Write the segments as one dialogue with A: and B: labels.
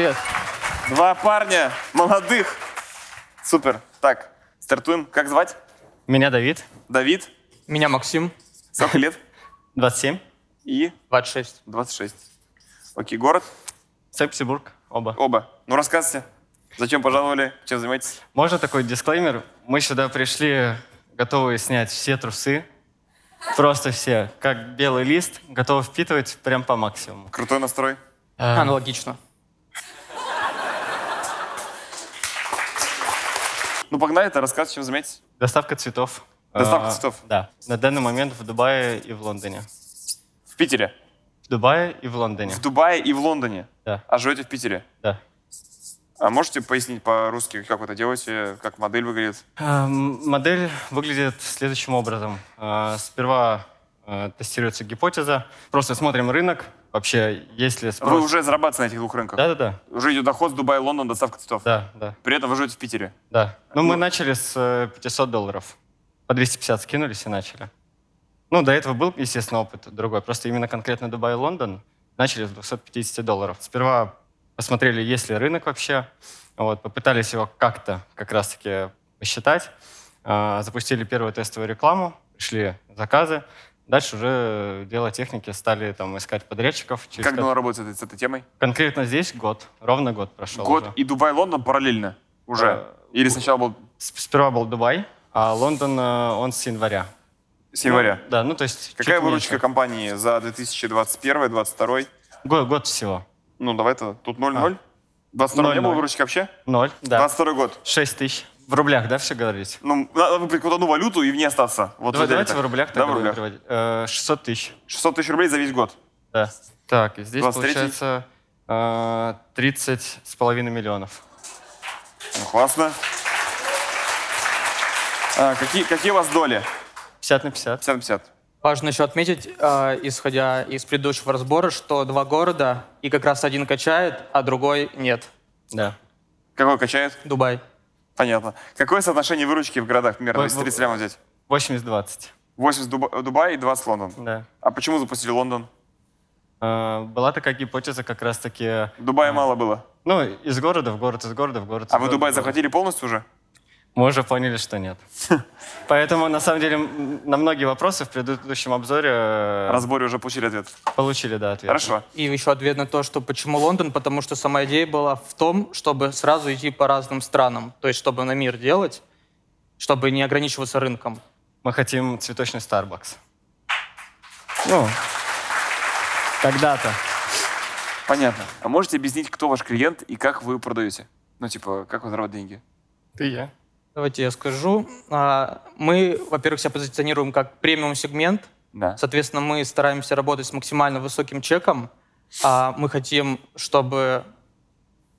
A: Привет.
B: Два парня, молодых. Супер. Так, стартуем. Как звать?
C: Меня Давид,
B: Давид.
A: Меня Максим,
B: Сколько лет?
C: 27,
B: И
A: 26.
B: 26. Окей, город?
C: Санкт-Петербург, оба.
B: Оба. Ну, рассказывайте. Зачем пожаловали? Чем занимаетесь?
C: Можно такой дисклеймер? Мы сюда пришли, готовые снять все трусы, просто все, как белый лист, готовы впитывать прям по максимуму.
B: Крутой настрой.
A: Аналогично.
B: Ну, погнали, это рассказ, чем заметить.
C: Доставка цветов.
B: Доставка
C: А,
B: цветов?
C: Да. На данный момент в Дубае и в Лондоне.
B: В Питере.
C: В Дубае и в Лондоне.
B: В Дубае и в Лондоне.
C: Да,
B: А живете в Питере.
C: да.
B: А можете пояснить по-русски, как вы это делаете, как модель выглядит?
C: А, Модель выглядит следующим образом. А, Сперва а, тестируется гипотеза. Просто смотрим рынок. Вообще, есть ли спрос.
B: Вы уже зарабатываете на этих двух рынках?
C: Да-да-да.
B: Уже идет доход с Дубая, Лондон, доставка цветов.
C: Да, да.
B: При этом вы живете в Питере.
C: Да. Ну, мы начали с э, 500 долларов. По 250 скинулись и начали. Ну, до этого был, естественно, опыт другой. Просто именно конкретно Дубай и Лондон начали с 250 долларов. Сперва посмотрели, есть ли рынок вообще. Вот, попытались его как-то как раз-таки посчитать. А, Запустили первую тестовую рекламу, пришли заказы. Дальше уже дело техники, стали там искать подрядчиков. Через
B: Как давно работаете с этой, темой?
C: Конкретно здесь год, ровно год прошел
B: Год
C: уже.
B: и Дубай, Лондон параллельно уже?
C: Э,
B: Или сначала был
C: Сперва был Дубай, а Лондон э, он с января.
B: с января?
C: Ну, да, ну то есть...
B: Какая выручка
C: меньше.
B: компании за 2021-2022?
C: Год, год всего.
B: Ну, давай-то, тут 0-0. 22 не было
C: 0-0.
B: выручки вообще?
C: Ноль, да.
B: 22 год.
C: 6 тысяч. В рублях, да, все говорить?
B: Ну, надо выбрать какую-то одну валюту и в ней остаться. Вот
C: Давай- давайте
B: так.
C: в рублях
B: Да,
C: тогда
B: в
C: будем
B: рублях.
C: переводить. Э, 600 тысяч.
B: 600 тысяч рублей за весь год.
C: Да. Так, и здесь
B: 23-й.
C: получается э, 30 с половиной миллионов.
B: Ну, классно. А, какие, какие у вас доли?
C: 50 на 50.
B: 50 на 50.
A: Важно еще отметить, э, исходя из предыдущего разбора, что два города, и как раз один качает, а другой нет.
C: Да.
B: Какой качает?
A: Дубай.
B: Понятно. Какое соотношение выручки в городах примерно, если
C: ну-
B: 30 лямов взять?
C: 80-20.
B: 80 Дуба- Дубай и 20 Лондон.
C: Да.
B: А почему запустили Лондон?
C: Э, была такая гипотеза как раз-таки...
B: В Дубае мало было.
C: Ну, из города в город, из города в город.
B: А вы Дубай захватили полностью уже?
C: Мы уже поняли, что нет. Поэтому, на самом деле, на многие вопросы в предыдущем обзоре э,
B: Разборе уже получили ответ.
C: получили, да, ответ.
B: Хорошо.
A: И еще ответ на то, что почему Лондон, потому что сама идея была в том, чтобы сразу идти по разным странам. То есть, чтобы на мир делать, чтобы не ограничиваться рынком.
C: Мы хотим цветочный Starbucks. Ну, когда-то.
B: Понятно. А можете объяснить, кто ваш клиент и как вы продаете? Ну, типа, как вы зарабатываете деньги?
C: Ты и я.
A: Давайте я скажу. А, Мы, во-первых, себя позиционируем как премиум-сегмент.
B: Да.
A: Соответственно, мы стараемся работать с максимально высоким чеком. А Мы хотим, чтобы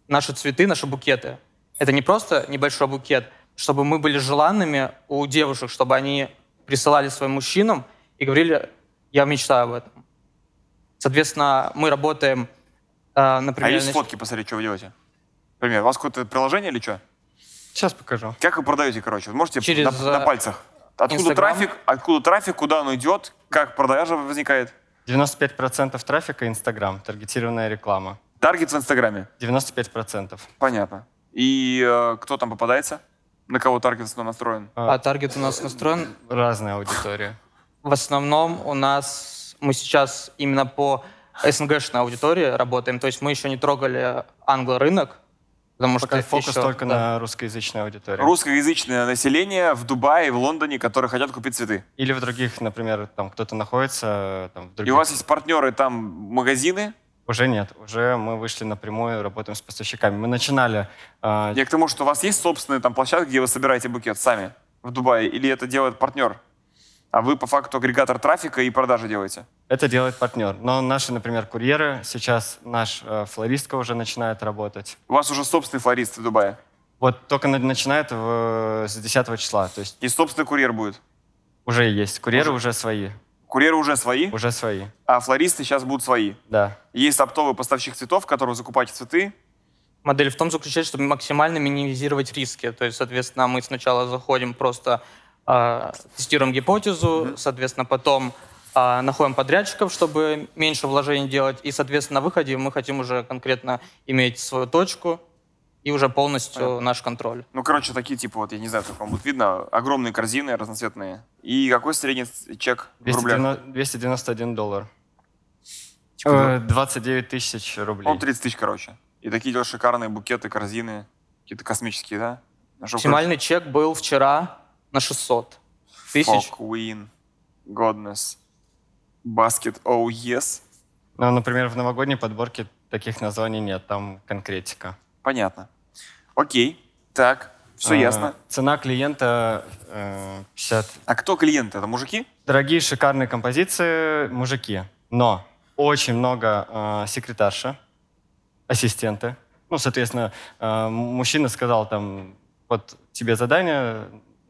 A: наши цветы, наши букеты, это не просто небольшой букет, чтобы мы были желанными у девушек, чтобы они присылали своим мужчинам и говорили, я мечтаю об этом. Соответственно, мы работаем, а, например...
B: А есть фотки посмотреть, что вы делаете? Например, у вас какое-то приложение или что?
C: Сейчас покажу.
B: Как вы продаете, короче? Вы можете
A: Через,
B: на, на
A: э,
B: пальцах? Откуда
A: Инстаграм.
B: трафик, откуда трафик, куда он идет, как продажа возникает?
C: 95% трафика Инстаграм, таргетированная реклама.
B: Таргет в Инстаграме.
C: 95%.
B: Понятно. И э, кто там попадается? На кого таргет настроен?
A: А таргет у нас настроен
C: Разная аудитория.
A: В основном у нас мы сейчас именно по СНГшной аудитории работаем, то есть мы еще не трогали англо-рынок, потому
C: Пока
A: что
C: фокус
A: еще-
C: только
A: да.
C: на русскоязычной аудитории.
B: Русскоязычное население в Дубае, в Лондоне, которые хотят купить цветы.
C: Или в других, например, там кто-то находится, там, в
B: И
C: других...
B: у вас есть партнеры, там магазины.
C: Уже нет, уже мы вышли напрямую, работаем с поставщиками. Мы начинали... а,
B: Я к тому, что у вас есть собственные там площадки, где вы собираете букет сами в Дубае, или это делает партнер? А вы по факту агрегатор трафика и продажи делаете?
C: Это делает партнер. Но наши, например, курьеры, сейчас наш э, флористка уже начинает работать.
B: У вас уже собственный флорист в Дубае.
C: Вот только на- начинает в- с 10 числа. То есть
B: И собственный курьер будет.
C: уже есть. Курьеры уже свои.
B: Курьеры уже свои,
C: Уже свои.
B: а флористы сейчас будут свои.
C: Да.
B: Есть оптовый поставщик цветов, который вы закупаете цветы.
A: Модель в том заключается, чтобы максимально минимизировать риски. То есть, соответственно, мы сначала заходим просто, тестируем гипотезу, соответственно, потом а, находим подрядчиков, чтобы меньше вложений делать, и, соответственно, на выходе мы хотим уже конкретно иметь свою точку и уже полностью
B: Понятно.
A: наш контроль.
B: Ну, короче, такие типа, вот, я не знаю, как вам будет видно, огромные корзины разноцветные. И какой средний чек в рублях?
C: 290 291 доллар.
B: Типа,
C: Э, 29 тысяч рублей.
B: ну, 30 тысяч, короче. И такие делаешь шикарные букеты, корзины, какие-то космические, да? А
A: Максимальный чек был вчера на 600 тысяч.
B: Fuck, win, godness, basket, oh yes.
C: Ну, например, в новогодней подборке таких названий нет, там конкретика.
B: Понятно. Окей, так, все
C: А,
B: ясно.
C: Цена клиента э, 50.
B: А кто клиенты? Это мужики?
C: Дорогие, шикарные композиции, мужики. Но очень много э, секретарша, ассистенты. Ну, соответственно, э, мужчина сказал там, вот тебе задание,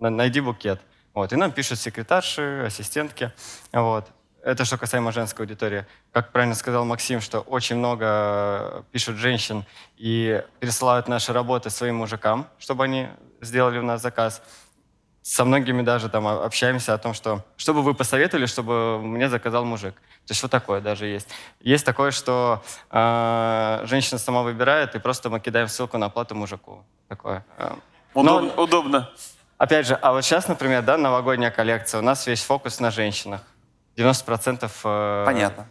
C: найди букет. Вот, и нам пишут секретарши, ассистентки. Вот. Это что касаемо женской аудитории. Как правильно сказал Максим, что очень много пишут женщин и пересылают наши работы своим мужикам, чтобы они сделали у нас заказ. Со многими даже там общаемся о том, что что бы вы посоветовали, чтобы мне заказал мужик. То есть вот такое даже есть. Есть такое, что э, женщина сама выбирает, и просто мы кидаем ссылку на оплату мужику. Такое. э. Но-
B: Удоб- Удобно.
C: Опять же, а вот сейчас, например, да, новогодняя коллекция, у нас весь фокус на женщинах. 90% э,
B: Понятно.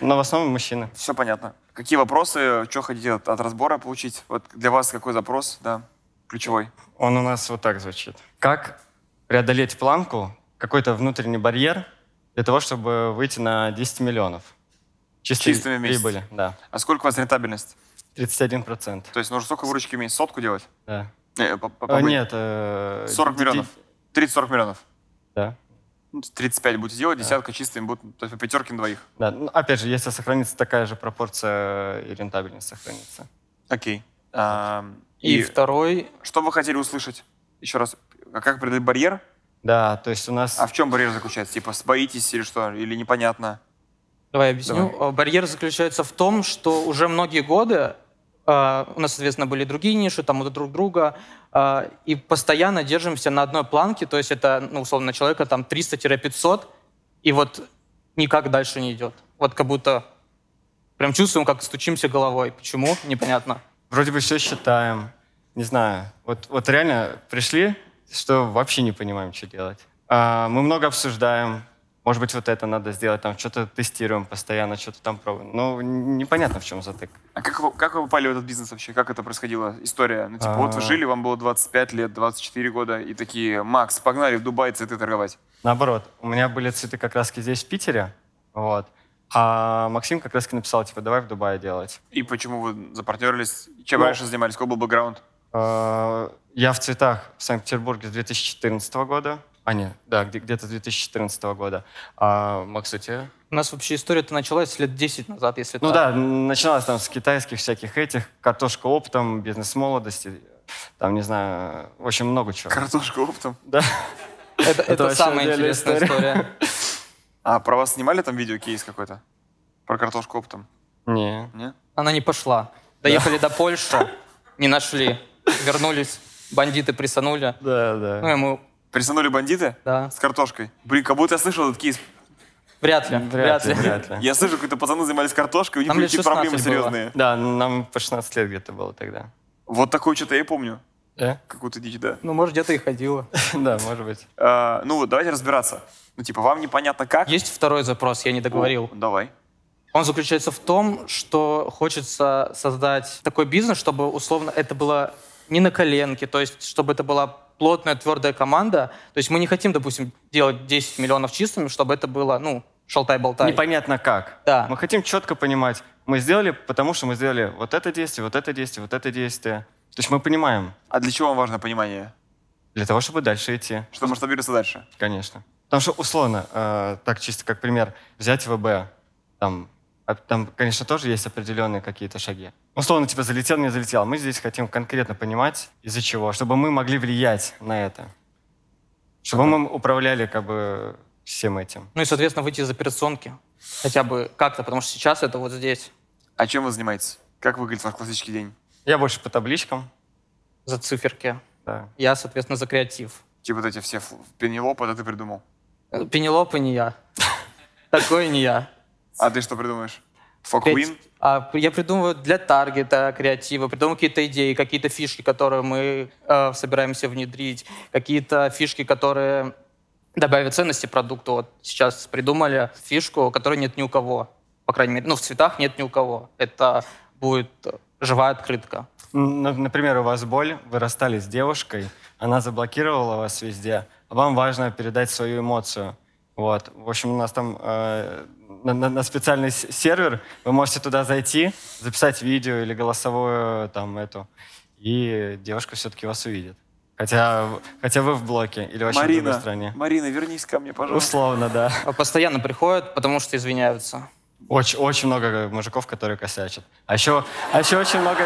C: Но в основном мужчины.
B: Все понятно. Какие вопросы, что хотите от, от разбора получить? Вот для вас какой запрос, да, ключевой?
C: Он у нас вот так звучит. Как преодолеть планку, какой-то внутренний барьер для того, чтобы выйти на 10 миллионов? Чистой
B: Чистыми в месяц.
C: прибыли, да.
B: А сколько у вас рентабельность?
C: 31%.
B: То есть нужно сколько выручки в месяц? Сотку делать?
C: Да.
B: Не, по- по-
C: А,
B: побыть.
C: нет. э,
B: 40
C: ди-
B: миллионов. 30-40 миллионов.
C: Да.
B: Ну, 35 будете делать, десятка чистыми будут, то есть по пятерке на двоих.
C: да. Ну, опять же, если сохранится такая же пропорция, и рентабельность сохранится.
B: Окей. Ам,
A: И,
B: И,
A: второй,
B: что вы хотели услышать? Еще раз. А как преодолеть барьер?
C: Да, то есть у нас...
B: А в чем барьер заключается? Типа, боитесь или что? Или непонятно?
A: давай объясню. Э, Барьер заключается в том, что уже многие годы э, у нас, соответственно, были другие ниши, там у друг друга, э, и постоянно держимся на одной планке, то есть это, ну, условно, человека там 300-500, и вот никак дальше не идет. Вот как будто прям чувствуем, как стучимся головой. Почему? Непонятно.
C: Вроде бы все считаем. Не знаю. Вот, вот реально пришли, что вообще не понимаем, что делать. А, мы много обсуждаем. Может быть, вот это надо сделать, там что-то тестируем постоянно, что-то там пробуем. Ну, непонятно, в чем затык.
B: А как вы, как вы попали в этот бизнес вообще? Как это происходило? История? Ну, типа, вот вы
C: А.
B: жили, вам было 25 лет, 24 года, и такие, Макс, погнали в Дубай цветы торговать.
C: Наоборот, у меня были цветы как раз здесь, в Питере, вот. А Максим как раз написал, типа, давай в Дубае делать.
B: И почему вы запартнерились? Чем
C: Ну,
B: раньше занимались? Какой был бэкграунд?
C: А, Я в цветах в Санкт-Петербурге с 2014 года. А, нет, да, где- где-то с 2014 года. А Макс, у тебя?
A: У нас вообще история-то началась лет 10 назад, если
C: Ну
A: так.
C: да, начиналось там с китайских всяких этих, картошка оптом, бизнес молодости, там, не знаю, общем, много чего.
B: Картошка оптом.
C: Да.
A: Это, это
C: вообще
A: самая интересная
C: история.
A: история.
B: А про вас снимали там видео, кейс какой-то? Про картошку оптом?
C: Не.
B: Не?
A: Она не пошла. Доехали до Польши, не нашли. Вернулись, бандиты присанули.
C: Да,
A: Ну,
C: да.
A: и мы,
B: Присанули бандиты?
A: да,
B: С картошкой. Блин, как будто я слышал этот кейс.
A: вряд ли,
C: Вряд ли, вряд ли.
B: Я слышу, какие-то пацаны занимались картошкой, у них были какие-то проблемы
A: 16 было.
B: серьезные.
C: Да, нам по 16 лет где-то было тогда.
B: Вот такое что-то я и помню.
C: Да?
B: Какую-то дичь, да.
A: Ну, может, где-то и ходила.
C: Да, может быть.
B: А, ну вот, давайте разбираться. Ну, типа, вам непонятно как?
A: Есть второй запрос, я не договорил.
B: О, давай.
A: Он заключается в том, что хочется создать такой бизнес, чтобы условно это было не на коленке, то есть чтобы это была плотная, твердая команда. То есть мы не хотим, допустим, делать 10 миллионов чистыми, чтобы это было, ну, шалтай-болтай.
C: Непонятно как.
A: Да.
C: Мы хотим четко понимать, мы сделали, потому что мы сделали вот это действие, вот это действие, вот это действие. То есть мы понимаем,
B: А для чего вам важно понимание?
C: для того, чтобы дальше идти.
B: Что масштабируется дальше?
C: Конечно. Потому что условно, э, так чисто как пример, взять ВБ, там, там, конечно, тоже есть определенные какие-то шаги. Условно, типа, залетел, не залетел. Мы здесь хотим конкретно понимать, из-за чего, чтобы мы могли влиять на это. Чтобы мы управляли, как бы, всем этим.
A: Ну и, соответственно, выйти из операционки. Хотя бы как-то, потому что сейчас это вот здесь,
B: А чем вы занимаетесь? Как выглядит ваш классический день?
C: Я больше по табличкам.
A: за циферки.
C: Да.
A: Я, соответственно, за креатив.
B: Типа вот эти все пенелопы, это ты придумал.
A: Э, Пенелопа не я. Такой не я.
B: А ты что придумаешь? Queen?
A: А, я придумываю для таргета креатива, придумываю какие-то идеи, какие-то фишки, которые мы э, собираемся внедрить, какие-то фишки, которые добавят ценности продукту. Вот сейчас придумали фишку, которой нет ни у кого. По крайней мере, ну, в цветах нет ни у кого. Это будет живая открытка.
C: Например, у вас боль, вы расстались с девушкой, она заблокировала вас везде, а вам важно передать свою эмоцию. Вот. В общем, у нас там э, на, на- на специальный сервер, вы можете туда зайти, записать видео или голосовую там эту, и девушка все-таки вас увидит. Хотя, хотя вы в блоке или вообще в другой
B: Марина,
C: стране.
B: Марина, вернись ко мне, пожалуйста.
C: Условно, да.
A: А Постоянно приходят, потому что извиняются.
C: Очень, очень много мужиков, которые косячат. А еще, а еще очень много,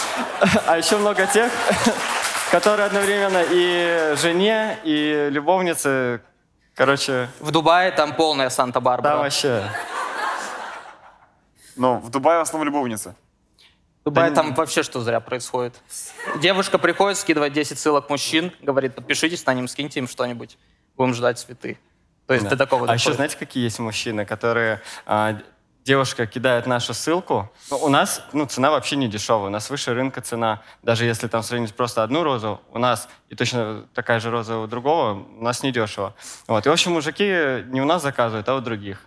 C: а еще много тех, которые одновременно и жене, и любовнице, короче,
A: В Дубае там полная
C: да
A: Санта-Барбара.
C: вообще.
B: Но в Дубае в основном любовница.
A: В Дубае там вообще что зря происходит. Девушка приходит, скидывает 10 ссылок мужчин, говорит, подпишитесь на ним, скиньте им что-нибудь. Будем ждать цветы. То есть
C: Да.
A: до такого
C: А еще
A: доходит.
C: знаете, какие есть мужчины, которые а, девушка кидает нашу ссылку. Ну, у нас ну, цена вообще не дешевая. У нас выше рынка цена. Даже если там сравнить просто одну розу, у нас и точно такая же роза у другого, у нас не дешево. Вот. И, в общем, мужики не у нас заказывают, а у других.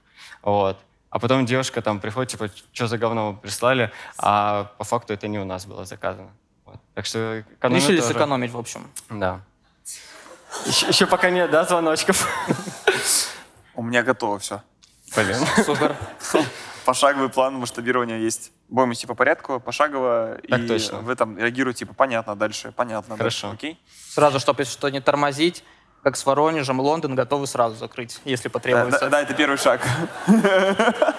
C: Вот. А потом девушка там приходит, типа, что за говно вы прислали, а по факту это не у нас было заказано. Вот. Так что экономят
A: Решили
C: тоже.
A: сэкономить, в общем.
C: Да. Еще, еще пока нет, да, звоночков?
B: У меня готово все.
C: Блин.
A: Супер.
B: Пошаговый план масштабирования есть. Будем идти по порядку, пошагово.
C: Так
B: и
C: точно.
B: вы там реагируете, типа, понятно, дальше, понятно.
C: Хорошо.
B: Дальше, окей?
A: Сразу, чтобы если что не тормозить, как с Воронежем, Лондон готовы сразу закрыть, если
B: Да,
A: потребуется.
B: да, да, это первый шаг.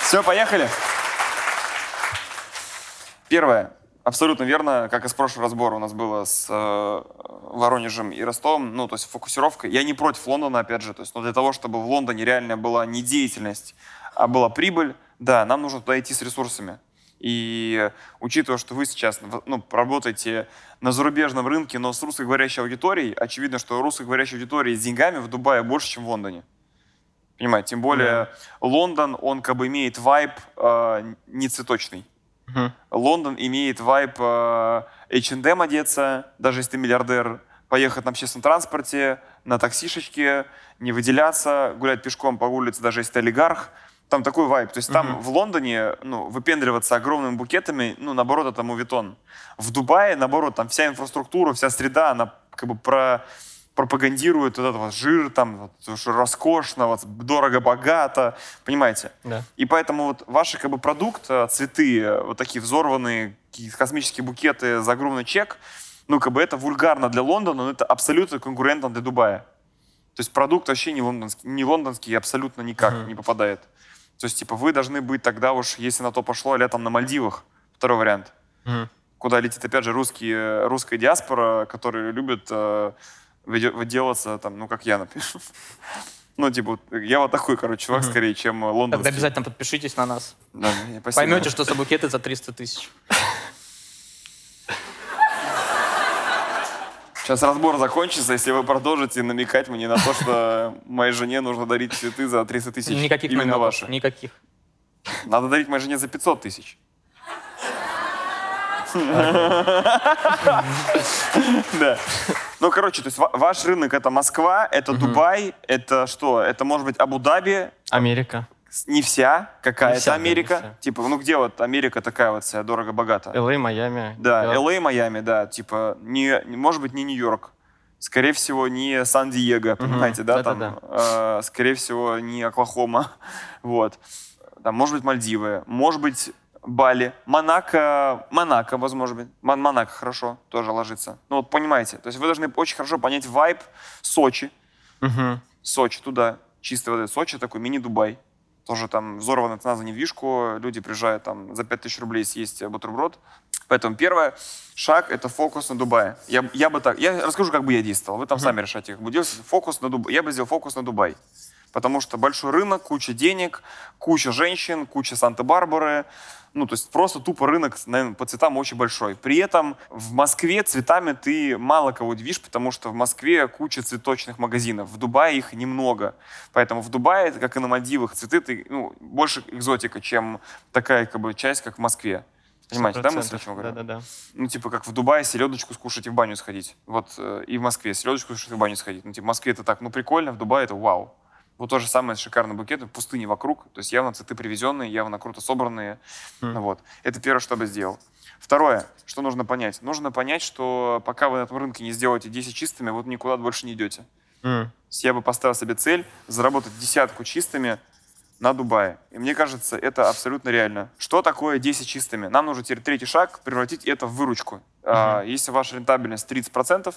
B: Все, поехали. Первое. Абсолютно верно, как и с прошлого разбора у нас было с э, Воронежем и Ростовом, ну, то есть фокусировка. Я не против Лондона, опять же, то есть, но для того, чтобы в Лондоне реально была не деятельность, а была прибыль, да, нам нужно туда идти с ресурсами. И учитывая, что вы сейчас ну, работаете на зарубежном рынке, но с русскоговорящей аудиторией, очевидно, что русскоговорящей аудитории с деньгами в Дубае больше, чем в Лондоне. Понимаете, тем более Лондон, он как бы имеет вайб э, не цветочный. Лондон имеет вайб э, H&M одеться, даже если ты миллиардер, поехать на общественном транспорте, на таксишечке, не выделяться, гулять пешком по улице, даже если ты олигарх. Там такой вайб. То есть там в Лондоне ну, выпендриваться огромными букетами, ну, наоборот, это мувитон. В Дубае, наоборот, там вся инфраструктура, вся среда, она как бы про пропагандирует вот этот вот жир, там, вот, роскошно, вот, дорого-богато, понимаете?
C: Да.
B: И поэтому вот ваш как бы продукт, э, цветы, э, вот такие взорванные космические букеты за огромный чек, ну как бы это вульгарно для Лондона, но это абсолютно конкурентно для Дубая. То есть продукт вообще не лондонский, не лондонский абсолютно никак не попадает. То есть типа вы должны быть тогда уж, если на то пошло, летом на Мальдивах. Второй вариант.
C: Мгм.
B: Куда летит опять же русские, русская диаспора, которые любят выде- выделаться там, ну как я, например. Ну, типа, я вот такой, короче, чувак, скорее, чем э, лондонский.
A: Тогда обязательно подпишитесь на нас.
B: Да, спасибо.
A: Поймете, что за букеты за 300 тысяч.
B: Сейчас разбор закончится, если вы продолжите намекать мне на то, что моей жене нужно дарить цветы за 300 тысяч.
A: Никаких
B: именно
A: намеков,
B: ваши.
A: никаких.
B: Надо дарить моей жене за 500 тысяч. Да. Ну, короче, то есть ва- ваш рынок это Москва, это Дубай, это что? Это может быть Абу-Даби,
C: Америка.
B: не вся, какая-то Америка. Типа, ну где вот Америка такая вот вся дорого-богата?
C: ЛА, Майами.
B: Да. LA, Майами, да, типа, не, может быть, не Нью-Йорк, скорее всего, не Сан-Диего, понимаете, да, там, э, скорее всего, не Оклахома, вот, там, может быть, Мальдивы, может быть, Бали, Монако, Монако, возможно, Мон- Монако хорошо тоже ложится, ну, вот, понимаете, то есть вы должны очень хорошо понять вайб Сочи,
C: Мгм.
B: Сочи, туда, чистой воды, Сочи, такой мини-Дубай, тоже там взорванная цена за недвижку, люди приезжают там за 5000 рублей съесть бутерброд. Поэтому первый шаг — это фокус на Дубае. Я, я бы так, я расскажу, как бы я действовал. Вы там сами решайте, как бы делать. Фокус на Дубай. Я бы сделал фокус на Дубай. Потому что большой рынок, куча денег, куча женщин, куча Санта-Барбары. Ну, то есть просто тупо рынок, наверное, по цветам очень большой. При этом в Москве цветами ты мало кого удивишь, потому что в Москве куча цветочных магазинов. В Дубае их немного. Поэтому в Дубае, как и на Мальдивах, цветы ты, ну, больше экзотика, чем такая как бы, часть, как в Москве. Понимаете, да, мысль, о чем я говорю?
C: Да-да-да.
B: Ну, типа, как в Дубае селедочку скушать и в баню сходить. Вот э, и в Москве селедочку скушать и в баню сходить. Ну, типа, в Москве это так, ну, прикольно, в Дубае это вау. Вот то же самое шикарный букет, пустыни вокруг, то есть явно цветы привезенные, явно круто собранные. Ну, вот. Это первое, что я бы сделал. Второе, что нужно понять. Нужно понять, что пока вы на этом рынке не сделаете 10 чистыми, вы никуда больше не идете. Есть я бы поставил себе цель заработать десятку чистыми на Дубае. И мне кажется, это абсолютно реально. Что такое 10 чистыми? Нам нужно теперь третий шаг, превратить это в выручку. А, если ваша рентабельность 30%,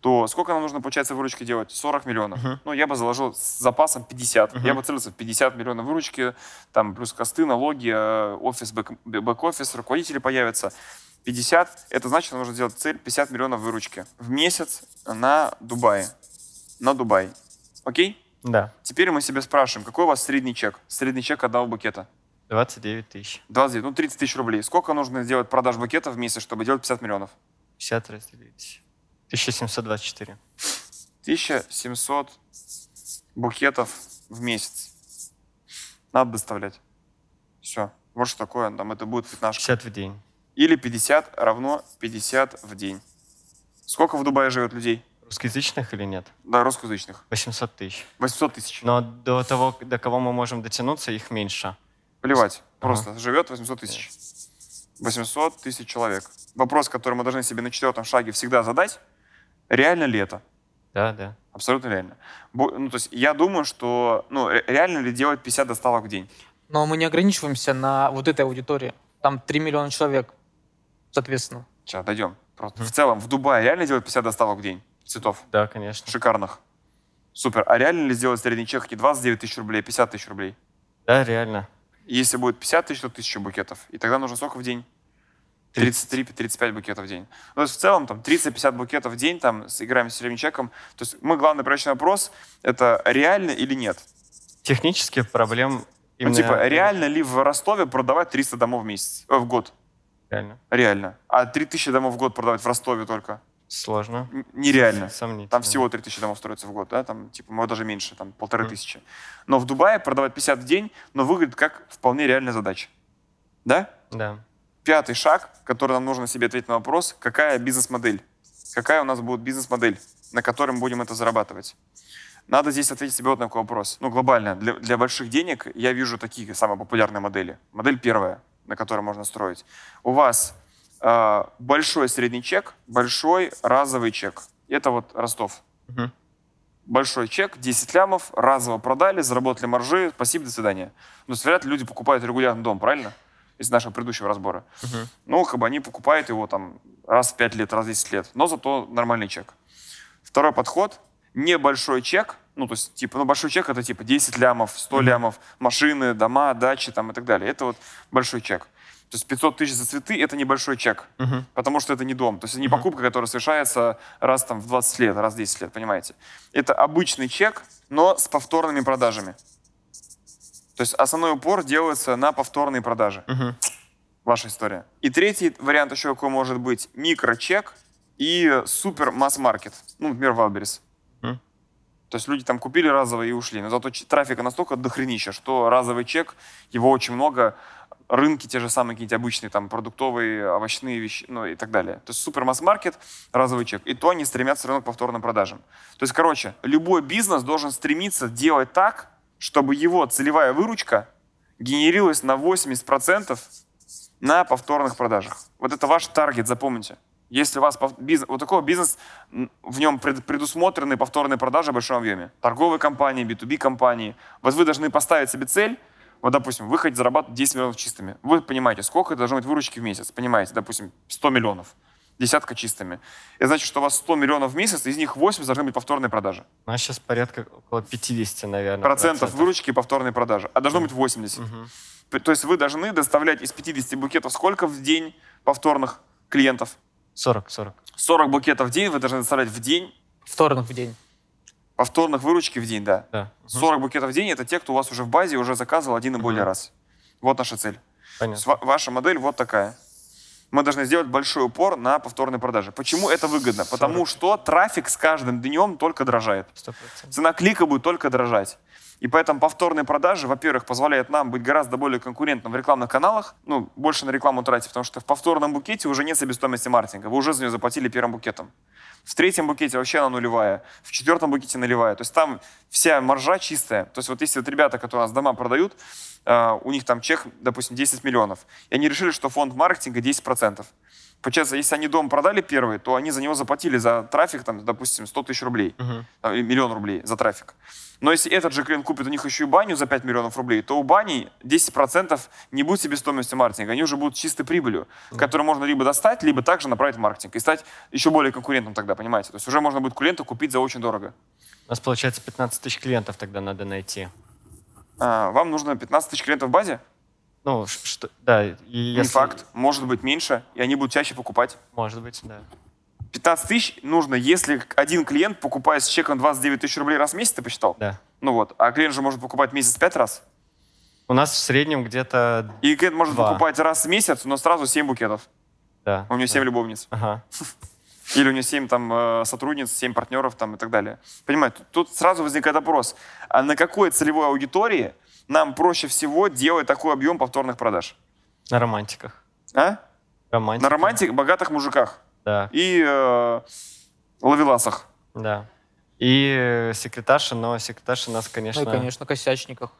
B: то сколько нам нужно, получается, выручки делать? 40 миллионов.
C: Мгм.
B: Ну, я бы заложил с запасом 50. Я
C: Мгм.
B: бы целился в 50 миллионов выручки, там плюс косты, налоги, э, офис, бэк- бэк-офис, руководители появятся. 50, это значит, нам нужно сделать цель 50 миллионов выручки в месяц на Дубае. На Дубай. Окей?
C: Да,
B: Теперь мы себе спрашиваем, какой у вас средний чек? Средний чек одного букета.
C: 29 тысяч.
B: 29, ну 30 тысяч рублей. Сколько нужно сделать продаж букетов в месяц, чтобы делать 50 миллионов?
C: 50 разделить. 1724.
B: 1700 букетов в месяц. Надо доставлять. Все. Вот что такое. Там это будет 15.
C: 50 в день.
B: Или 50 равно 50 в день. Сколько в Дубае живет людей?
C: Русскоязычных или нет?
B: Да, русскоязычных.
C: 800 тысяч.
B: 800 тысяч.
C: Но до того, до кого мы можем дотянуться, их меньше.
B: Плевать.
C: Ага.
B: Просто живет 800 тысяч. 800 тысяч человек. Вопрос, который мы должны себе на четвертом шаге всегда задать. Реально ли это?
C: Да, да.
B: Абсолютно реально. Ну, то есть я думаю, что ну, ре- реально ли делать 50 доставок в день?
A: Но мы не ограничиваемся на вот этой аудитории. Там 3 миллиона человек, соответственно.
B: Сейчас, дойдем. Просто в целом, в Дубае реально делать 50 доставок в день цветов?
C: Да, конечно.
B: Шикарных. Супер. А реально ли сделать средний чек не 29 тысяч рублей, а 50 тысяч рублей?
C: Да, реально.
B: Если будет 50 тысяч, то 1000 букетов. И тогда нужно сколько в день? 33-35 букетов в день. Ну, то есть в целом там 30-50 букетов в день, там, с- играем с чеком. То есть мы, главный прочный вопрос, это реально или нет?
C: Технически проблем именно...
B: Ну, типа, реально ли в Ростове продавать 300 домов в месяц, э, в год?
C: Реально.
B: Реально. А 3000 домов в год продавать в Ростове только?
C: Сложно.
B: Нереально.
C: Сомнительно.
B: Там всего 3000 домов строится в год, да, там, типа, может, даже меньше, там, полторы
C: Мгм.
B: тысячи. Но в Дубае продавать 50 в день, но выглядит как вполне реальная задача. Да?
C: Да.
B: Пятый шаг, который нам нужно себе ответить на вопрос, какая бизнес-модель? Какая у нас будет бизнес-модель, на которой мы будем это зарабатывать? Надо здесь ответить себе вот на такой вопрос. Ну, глобально, для, для больших денег я вижу такие самые популярные модели. Модель первая, на которой можно строить. У вас э, большой средний чек, большой разовый чек. Это вот Ростов.
C: Мгм.
B: Большой чек, 10 лямов, разово продали, заработали маржи, спасибо, до свидания. Ну, то есть, вряд ли люди покупают регулярно дом, правильно? Из нашего предыдущего разбора.
C: Мгм.
B: Ну, как бы они покупают его там раз в 5 лет, раз в 10 лет. Но зато нормальный чек. Второй подход. Небольшой чек. Ну, то есть, типа, ну, большой чек это типа 10 лямов, 100 лямов, машины, дома, дачи там и так далее. Это вот большой чек. То есть 500 тысяч за цветы – это небольшой чек,
C: Мгм.
B: потому что это не дом. То есть это не покупка, которая совершается раз там в 20 лет, раз в 10 лет, понимаете? Это обычный чек, но с повторными продажами. То есть основной упор делается на повторные продажи
C: Мгм.
B: ваша история. И третий вариант еще какой может быть микрочек и супер масс-маркет. Ну, например, Валберис. То есть люди там купили разово и ушли. Но зато трафика настолько дохренища, что разовый чек, его очень много, рынки те же самые какие-нибудь обычные, там, продуктовые, овощные вещи, ну и так далее. То есть супер масс-маркет, разовый чек. И то они стремятся все равно к повторным продажам. То есть, короче, любой бизнес должен стремиться делать так, чтобы его целевая выручка генерилась на 80% на повторных продажах. Вот это ваш таргет, запомните. Если у вас бизнес, вот такой бизнес, в нем пред- предусмотрены повторные продажи в большом объеме. Торговые компании, B2B компании. Вот вы должны поставить себе цель, вот, допустим, вы хотите зарабатывать 10 миллионов чистыми. Вы понимаете, сколько должно быть выручки в месяц. Понимаете, допустим, 100 миллионов. Десятка чистыми. Это значит, что у вас 100 миллионов в месяц, из них 80 должны быть повторные продажи.
C: У нас сейчас порядка около 50, наверное.
B: Процентов выручки и повторные продажи. А должно быть 80.
C: Мгм.
B: П- То есть вы должны доставлять из 50 букетов сколько в день повторных клиентов?
C: 40, 40.
B: 40 букетов в день вы должны доставлять в день.
A: Вторник в день.
B: Повторных выручки в день, да.
C: Да. Мгм.
B: 40 букетов в день – это те, кто у вас уже в базе уже заказывал один и более
C: Мгм.
B: раз. Вот наша цель.
C: Понятно.
B: ва- ваша модель вот такая. Мы должны сделать большой упор на повторные продажи. Почему это выгодно? Потому что трафик с каждым днем только дорожает.
C: Сто процентов.
B: Цена клика будет только дорожать. И поэтому повторные продажи, во-первых, позволяют нам быть гораздо более конкурентным в рекламных каналах, ну, больше на рекламу тратить, потому что в повторном букете уже нет себестоимости маркетинга, вы уже за нее заплатили первым букетом. В третьем букете вообще она нулевая, в четвертом букете нулевая. То есть там вся маржа чистая. То есть вот если вот ребята, которые у нас дома продают, э, у них там чек, допустим, 10 миллионов, и они решили, что фонд маркетинга 10%. Получается, если они дом продали первый, то они за него заплатили за трафик, там, допустим, 100 тысяч рублей
C: Мгм.
B: там, миллион рублей за трафик. Но если этот же клиент купит у них еще и баню за 5 миллионов рублей, то у бани 10% не будет себестоимости маркетинга. Они уже будут чистой прибылью, которую можно либо достать, либо также направить в маркетинг и стать еще более конкурентным тогда, понимаете? То есть уже можно будет клиента купить за очень дорого.
C: У нас получается 15 тысяч клиентов тогда надо найти.
B: А, вам нужно 15 тысяч клиентов в базе?
C: Ну, что, да, и
B: Не
C: если...
B: факт. Может быть меньше, и они будут чаще покупать.
C: Может быть, да.
B: 15 тысяч нужно, если один клиент покупает с чеком 29 тысяч рублей раз в месяц, ты посчитал?
C: Да.
B: Ну вот. А клиент же может покупать месяц 5 раз.
C: У нас в среднем где-то...
B: И клиент может
C: Два.
B: покупать раз в месяц, но сразу 7 букетов.
C: Да.
B: У
C: да.
B: 7 любовниц.
C: Ага.
B: Или у нее 7 там, э, сотрудниц, 7 партнеров там, и так далее. Понимаете, тут сразу возникает вопрос, а на какой целевой аудитории нам проще всего делать такой объем повторных продаж?
C: На романтиках.
B: А?
C: Романтика.
B: На романтик, богатых мужиках
C: Да,
B: и э, ловеласах.
C: да. И э, секретарша, но секретарша нас, конечно...
A: Ну и, конечно, косячниках.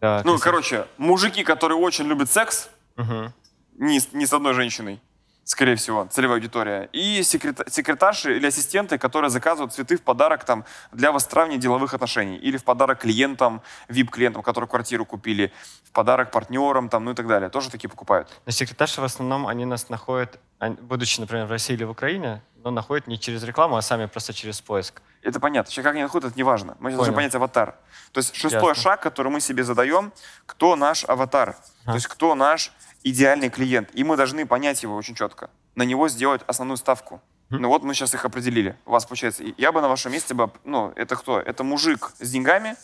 C: да,
B: Ну,
C: косяк-
B: короче, мужики, которые очень любят секс,
C: Мгм.
B: не, с- не с одной женщиной, скорее всего, целевая аудитория. И секрета- секретарши или ассистенты, которые заказывают цветы в подарок там, для выстраивания деловых отношений. Или в подарок клиентам, VIP-клиентам, которые квартиру купили, в подарок партнерам, там, ну и так далее. Тоже такие покупают.
C: Но секретарши в основном, они нас находят, будучи, например, в России или в Украине, но находят не через рекламу, а сами просто через поиск.
B: Это понятно. Сейчас как они находят, это не важно. Мы сейчас должны
C: Понял.
B: понять аватар. То есть шестой
C: Ясно.
B: шаг, который мы себе задаем, кто наш аватар. То
C: Ага.
B: есть кто наш идеальный клиент. И мы должны понять его очень четко. На него сделать основную ставку. Ну вот мы сейчас их определили. У вас получается, я бы на вашем месте бы, ну это кто? Это мужик с деньгами,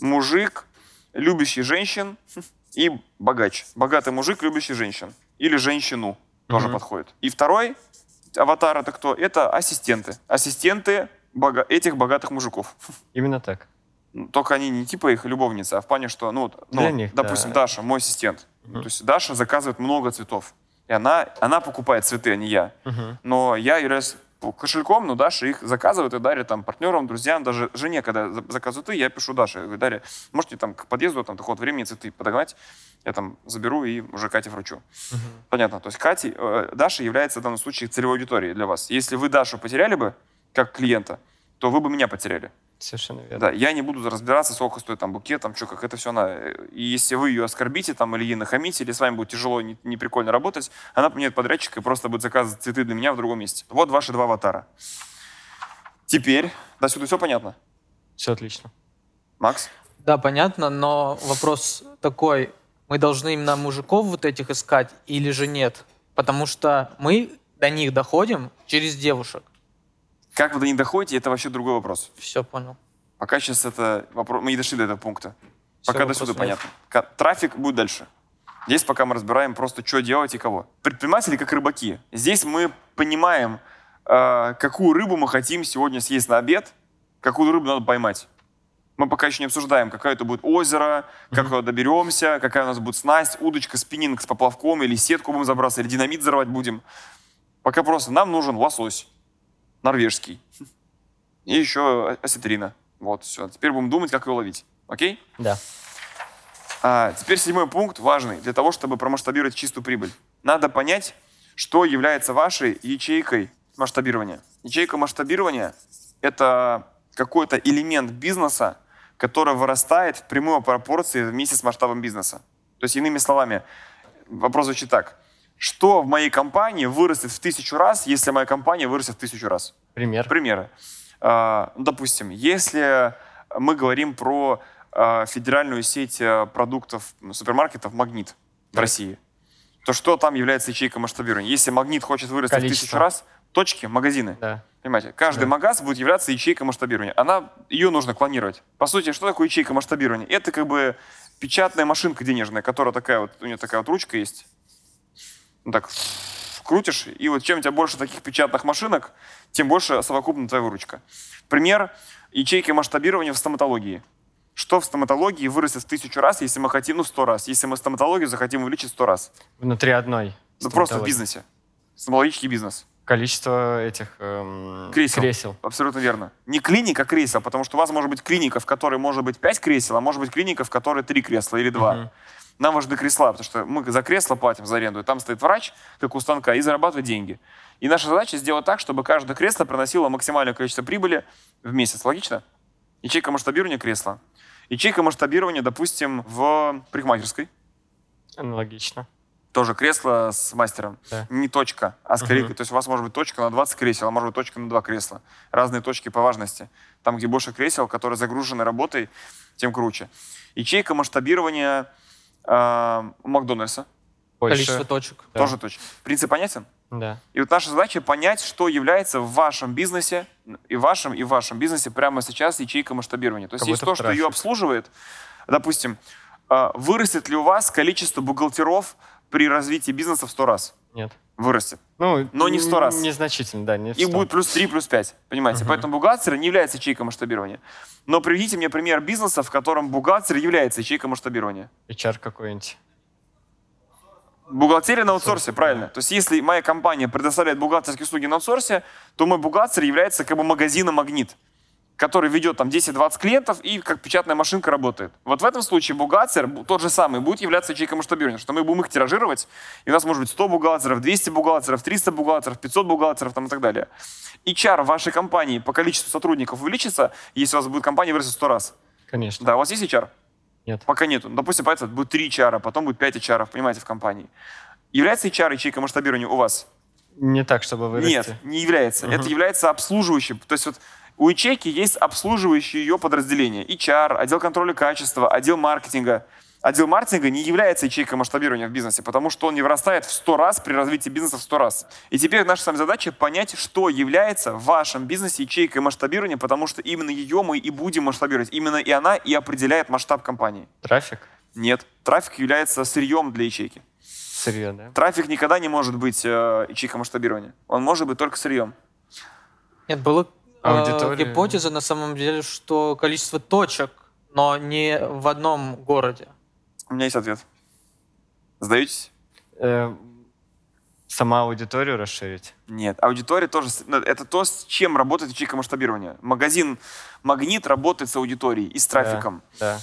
B: мужик, любящий женщин и богач. Богатый мужик, любящий женщин. Или женщину тоже
C: Мгм.
B: подходит. И второй аватар это кто? Это ассистенты. Ассистенты бога- этих богатых мужиков.
C: Именно так.
B: Ну, Только они не типа их любовницы, а в плане, что, ну, ну,
C: них,
B: допустим,
C: да.
B: Даша, мой ассистент.
C: Мгм.
B: То есть Даша заказывает много цветов. И она, она покупает цветы, а не я.
C: Мгм.
B: Но я являюсь кошельком, но Даша их заказывает и дарит там партнерам, друзьям, даже жене, когда за- заказываю цветы, я пишу Даше, я говорю, Дарья, можете там к подъезду там такого времени цветы подогнать, я там заберу и уже Кате вручу.
C: Мгм.
B: Понятно. То есть Катя, э, Даша является в данном случае целевой аудиторией для вас. Если вы Дашу потеряли бы, как клиента, то вы бы меня потеряли.
C: Совершенно верно.
B: Да, я не буду разбираться, сколько стоит там букет, там что, как это все она. И если вы ее оскорбите там или ей нахамите, или с вами будет тяжело, не, не прикольно работать, она поменяет подрядчика и просто будет заказывать цветы для меня в другом месте. Вот ваши два аватара. Теперь, до сюда все понятно?
C: Все отлично.
B: Макс?
A: Да, понятно, но вопрос такой, мы должны именно мужиков вот этих искать или же нет? Потому что мы до них доходим через девушек.
B: Как вы до них доходите, это вообще другой вопрос.
A: Все понял.
B: Пока сейчас это вопрос, мы не дошли до этого пункта.
A: Всё,
B: Пока до сюда
A: нет.
B: понятно. Трафик будет дальше. Здесь пока мы разбираем просто, что делать и кого. Предприниматели как рыбаки. Здесь мы понимаем, э, какую рыбу мы хотим сегодня съесть на обед, какую рыбу надо поймать. Мы пока еще не обсуждаем, какое это будет озеро, как туда доберемся, какая у нас будет снасть, удочка, спиннинг с поплавком, или сетку будем забрасывать, или динамит взорвать будем. Пока просто нам нужен лосось норвежский. И еще осетрина. Вот, все. Теперь будем думать, как его ловить. Окей?
C: Да.
B: А, теперь седьмой пункт важный для того, чтобы промасштабировать чистую прибыль. Надо понять, что является вашей ячейкой масштабирования. Ячейка масштабирования – это какой-то элемент бизнеса, который вырастает в прямой пропорции вместе с масштабом бизнеса. То есть, иными словами, вопрос звучит так. Что в моей компании вырастет в тысячу раз, если моя компания вырастет в тысячу раз?
C: Пример.
B: Примеры. А, ну, Допустим, если мы говорим про а, федеральную сеть а, продуктов, супермаркетов «Магнит» в. России, то что там является ячейкой масштабирования? Если «Магнит» хочет вырасти в
C: Количество.
B: тысячу раз, точки, магазины.
C: Да.
B: Понимаете, каждый
C: Да.
B: магаз будет являться ячейкой масштабирования. Она, ее нужно клонировать. По сути, что такое ячейка масштабирования? Это как бы печатная машинка денежная, которая такая вот, у нее такая вот ручка есть. Ну так, крутишь, и вот чем у тебя больше таких печатных машинок, тем больше совокупно твоя выручка. Пример ячейки масштабирования в стоматологии. Что в стоматологии вырастет в тысячу раз, если мы хотим, ну, в сто раз. Если мы стоматологию захотим увеличить в сто раз.
C: Внутри одной.
B: Ну, просто в бизнесе. Стоматологический бизнес.
C: Количество этих эм,
B: Кресел.
C: кресел.
B: Абсолютно верно. Не клиника, а кресел, потому что у вас может быть клиника, в которой может быть 5 кресел, а может быть клиника, в которой 3 кресла или 2.
C: Мгм.
B: Нам важны кресла, потому что мы за кресло платим за аренду, и там стоит врач, как у станка, и зарабатывает деньги. И наша задача сделать так, чтобы каждое кресло приносило максимальное количество прибыли в месяц. Логично? Ячейка масштабирования кресла. Ячейка масштабирования, допустим, в парикмахерской.
C: Аналогично.
B: Тоже кресло с мастером.
C: Да.
B: Не точка, а скорее,
C: Мгм.
B: то есть у вас может быть точка на 20 кресел, а может быть точка на 2 кресла. Разные точки по важности. Там, где больше кресел, которые загружены работой, тем круче. Ячейка масштабирования у Макдональдса.
C: Больше.
A: Количество точек.
C: Да.
B: Тоже точка. Принцип понятен?
C: Да.
B: И вот наша задача понять, что является в вашем бизнесе, и в вашем, и в вашем бизнесе прямо сейчас ячейка масштабирования. То есть
C: Как
B: есть то, что ее обслуживает. Допустим, э, вырастет ли у вас количество бухгалтеров при развитии бизнеса в 100 раз?
C: Нет.
B: Вырастет.
C: Ну,
B: Но не в сто раз.
C: Незначительно, да, не в
B: Их
C: 100.
B: будет плюс 3, плюс 5. Понимаете?
C: Мгм.
B: Поэтому бухгалтер не является ячейкой масштабирования. Но приведите мне пример бизнеса, в котором бухгалтер является ячейкой масштабирования.
C: HR какой-нибудь.
B: Бухгалтерия на аутсорсе, правильно. То есть если моя компания предоставляет бухгалтерские услуги на аутсорсе, то мой бухгалтер является как бы магазином «Магнит», который ведет там 10-20 клиентов и как печатная машинка работает. Вот в этом случае бухгалтер, бу- тот же самый, будет являться ячейкой масштабирования, что мы будем их тиражировать, и у нас может быть 100 бухгалтеров, 200 бухгалтеров, 300 бухгалтеров, 500 бухгалтеров там, и так далее. HR в вашей компании по количеству сотрудников увеличится, если у вас будет компания вырастет в 100 раз.
C: Конечно.
B: Да, у вас есть HR?
C: Нет.
B: Пока нету. Ну, Допустим, поэтому будет 3 HR, потом будет 5 HR, понимаете, в компании. Является HR ячейкой масштабирования у вас?
C: Не так, чтобы вырасти.
B: Нет, не является.
C: Мгм.
B: Это является обслуживающим. То есть вот у ячейки есть обслуживающие ее подразделения. HR, отдел контроля качества, отдел маркетинга. Отдел маркетинга не является ячейкой масштабирования в бизнесе, потому что он не вырастает в 100 раз при развитии бизнеса в 100 раз. И теперь наша с вами задача понять, что является в вашем бизнесе ячейкой масштабирования, потому что именно ее мы и будем масштабировать. Именно и она и определяет масштаб компании.
C: Трафик?
B: Нет, трафик является сырьем для ячейки.
C: Сырье, да?
B: Трафик никогда не может быть э, ячейкой масштабирования. Он может быть только сырьем.
A: Нет, была э,
C: Аудитория.
A: гипотеза на самом деле, что количество точек, но не в одном городе.
B: У меня есть ответ. Сдаетесь?
C: Э, сама аудиторию расширить?
B: Нет. Аудитория тоже... ну, Это то, с чем работает ячейка масштабирования. Магазин «Магнит» работает с аудиторией и с трафиком.
C: Да.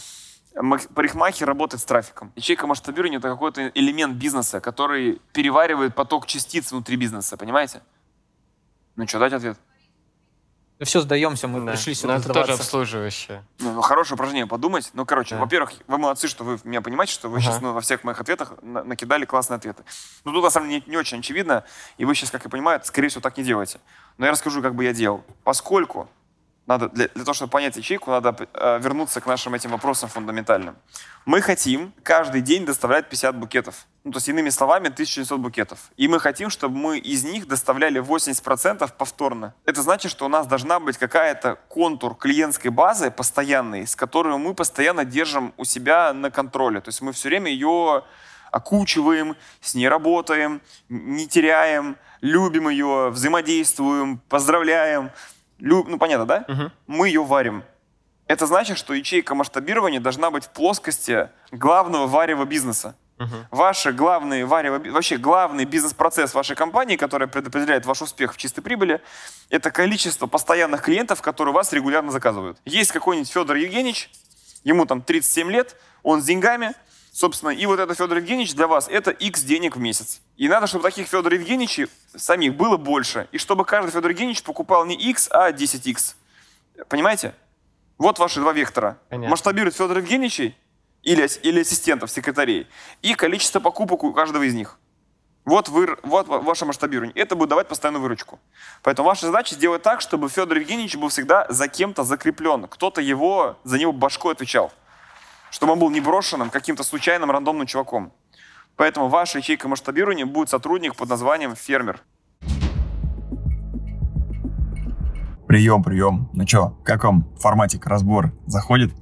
B: Парикмахер работает с трафиком. Ячейка масштабирования — это какой-то элемент бизнеса, который переваривает поток частиц внутри бизнеса. Понимаете? Ну что, дать ответ?
A: Ну все, сдаемся, мы
C: да.
A: пришли
C: Но
A: сюда
C: это тоже обслуживающее.
B: Ну, ну, хорошее упражнение подумать. Ну, короче,
C: Да.
B: во-первых, вы молодцы, что вы меня понимаете, что вы
C: Ага.
B: сейчас ну, во всех моих ответах на- накидали классные ответы. Ну, тут, на самом деле, не, не очень очевидно, и вы сейчас, как я понимаю, скорее всего, так не делаете. Но я расскажу, как бы я делал. Поскольку надо, для, для того, чтобы понять ячейку, надо э, вернуться к нашим этим вопросам фундаментальным. Мы хотим каждый день доставлять 50 букетов. Ну, то есть, иными словами, 1700 букетов. И мы хотим, чтобы мы из них доставляли 80% повторно. Это значит, что у нас должна быть какая-то контур клиентской базы постоянной, с которой мы постоянно держим у себя на контроле. То есть мы все время ее окучиваем, с ней работаем, не теряем, любим ее, взаимодействуем, поздравляем. Ну, понятно, да?
C: Мгм.
B: Мы ее варим. Это значит, что ячейка масштабирования должна быть в плоскости главного варева бизнеса.
C: Мгм.
B: Ваши главные варево, вообще главный бизнес-процесс вашей компании, который предопределяет ваш успех в чистой прибыли, это количество постоянных клиентов, которые вас регулярно заказывают. Есть какой-нибудь Федор Евгеньевич, ему там 37 лет, он с деньгами, собственно, и вот это Федор Евгеньевич для вас это X денег в месяц. И надо, чтобы таких Федор Евгеньевичей самих было больше, и чтобы каждый Федор Евгеньевич покупал не X, а 10X. Понимаете? Вот ваши два вектора.
C: Понятно.
B: Масштабирует Федор Евгеньевичей или, или ассистентов, секретарей, и количество покупок у каждого из них. Вот, вы, вот ва- ваше масштабирование. Это будет давать постоянную выручку. Поэтому ваша задача сделать так, чтобы Федор Евгеньевич был всегда за кем-то закреплен. Кто-то его, за него башкой отвечал. Чтобы он был не брошенным каким-то случайным рандомным чуваком. Поэтому ваша ячейка масштабирования будет сотрудник под названием фермер.
D: Прием, прием. Ну что, как вам форматик разбор заходит?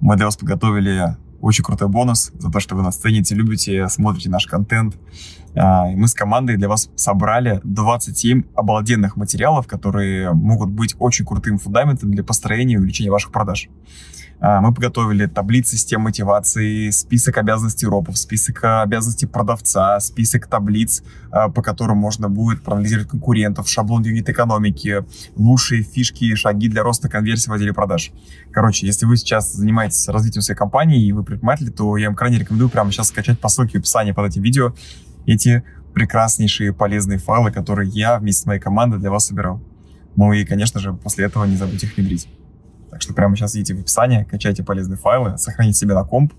D: Мы для вас подготовили очень крутой бонус за то, что вы нас цените, любите, смотрите наш контент. А, мы с командой для вас собрали 27 обалденных материалов, которые могут быть очень крутым фундаментом для построения и увеличения ваших продаж. А, мы подготовили таблицы систем мотивации, список обязанностей ропов, список обязанностей продавца, список таблиц, а, по которым можно будет проанализировать конкурентов, шаблон юнит экономики, лучшие фишки и шаги для роста конверсии в отделе продаж. Короче, если вы сейчас занимаетесь развитием своей компании и вы предприниматель, то я вам крайне рекомендую прямо сейчас скачать по ссылке в описании под этим видео эти прекраснейшие полезные файлы, которые я вместе с моей командой для вас собирал. Ну и, конечно же, после этого не забудьте их внедрить. Так что прямо сейчас идите в описание, качайте полезные файлы, сохраните себе на комп,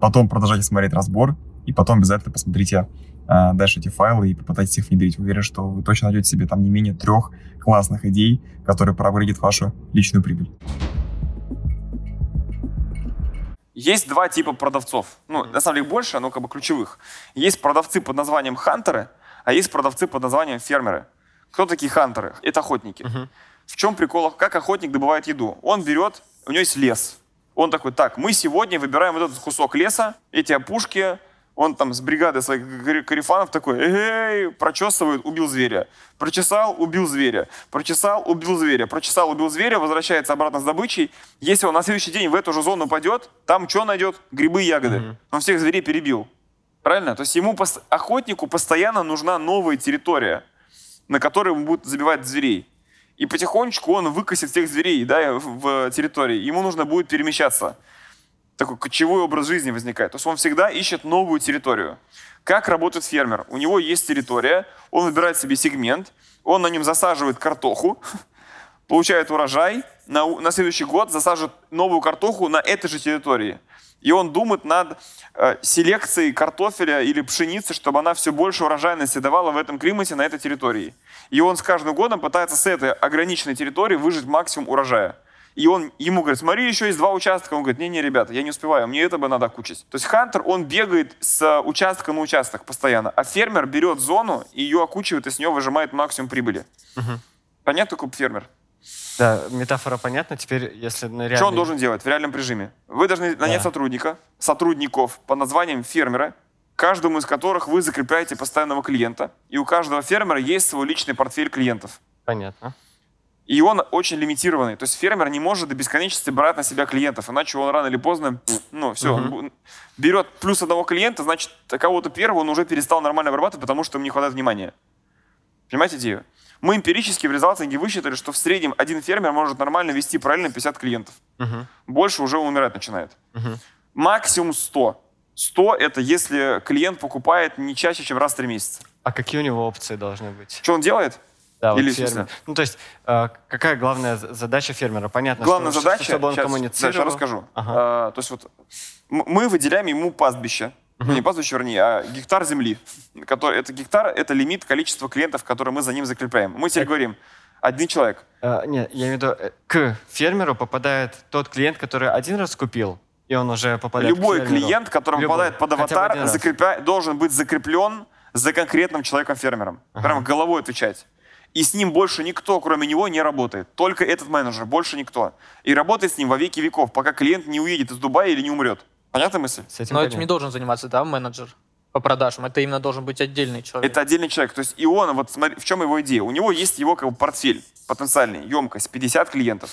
D: потом продолжайте смотреть разбор, и потом обязательно посмотрите э, дальше эти файлы и попытайтесь их внедрить. Уверен, что вы точно найдете себе там не менее трех классных идей, которые проапгрейдят вашу личную прибыль.
B: Есть два типа продавцов. Ну, на самом деле больше, но как бы ключевых. Есть продавцы под названием хантеры, а есть продавцы под названием фермеры. Кто такие хантеры? Это охотники. Uh-huh. В чем прикол? Как охотник добывает еду? Он берет, у него есть лес. Он такой, так, мы сегодня выбираем вот этот кусок леса, эти опушки, он там с бригадой своих карифанов такой, эй, прочесывает, убил зверя. Прочесал, убил зверя. Прочесал, убил зверя. Прочесал, убил зверя, возвращается обратно с добычей. Если он на следующий день в эту же зону пойдет, там что найдет? Грибы и ягоды. Mm-hmm. Он всех зверей перебил. Правильно? То есть ему, охотнику, постоянно нужна новая территория, на которой он будет забивать зверей. И потихонечку он выкосит всех зверей да, в территории. Ему нужно будет перемещаться. Такой кочевой образ жизни возникает. То есть он всегда ищет новую территорию. Как работает фермер? У него есть территория, он выбирает себе сегмент, он на нем засаживает картоху, получает урожай, на, на следующий год засаживает новую картоху на этой же территории. И он думает над э, селекцией картофеля или пшеницы, чтобы она все больше урожайности давала в этом климате на этой территории. И он с каждым годом пытается с этой ограниченной территории выжить максимум урожая. И он ему говорит, смотри, еще есть два участка. Он говорит, не-не, ребята, я не успеваю, мне это бы надо окучить. То есть хантер, он бегает с участка на участок постоянно, а фермер берет зону и ее окучивает, и с нее выжимает максимум прибыли. Угу. Понятно, какой фермер?
C: Да, метафора понятна. Теперь, если на реальный...
B: Что он должен делать в реальном режиме? Вы должны нанять да. сотрудника, сотрудников по названиям фермера, каждому из которых вы закрепляете постоянного клиента. И у каждого фермера есть свой личный портфель клиентов.
C: Понятно.
B: И он очень лимитированный. То есть фермер не может до бесконечности брать на себя клиентов, иначе он рано или поздно, ну, все, угу. он берет плюс одного клиента, значит, кого-то первого он уже перестал нормально обрабатывать, потому что ему не хватает внимания. Понимаете идею? Мы эмпирически в результате высчитали, что в среднем один фермер может нормально вести правильно 50 клиентов. Угу. Больше уже умирать начинает. Угу. Максимум 100. 100 это если клиент покупает не чаще, чем раз в 3 месяца.
C: А какие у него опции должны быть?
B: Что он делает?
C: Да, Или вот фермер. Ну, то есть, э, какая главная задача фермера? Понятно,
B: главная
C: что,
B: задача,
C: чтобы он
B: сейчас,
C: коммуницировал.
B: Сейчас расскажу. Ага. Э, то есть, вот мы выделяем ему пастбище, ну, не пастбище, вернее, а гектар земли. Который, это гектар, это лимит количества клиентов, которые мы за ним закрепляем. Мы теперь говорим, один человек.
C: А, нет, я имею в виду, э, к фермеру попадает тот клиент, который один раз купил, и он уже попадает
B: Любой клиент, который Любой. попадает под аватар, закрепля... должен быть закреплен за конкретным человеком-фермером. Ага. Прямо головой отвечать. И с ним больше никто, кроме него, не работает. Только этот менеджер, больше никто. И работает с ним во веки веков, пока клиент не уедет из Дубая или не умрет. Понятная мысль?
A: С этим Но этим не должен заниматься, да, менеджер? по продажам. Это именно должен быть отдельный человек.
B: Это отдельный человек. То есть и он, вот смотри, в чем его идея? У него есть его как бы портфель потенциальный, емкость, 50 клиентов.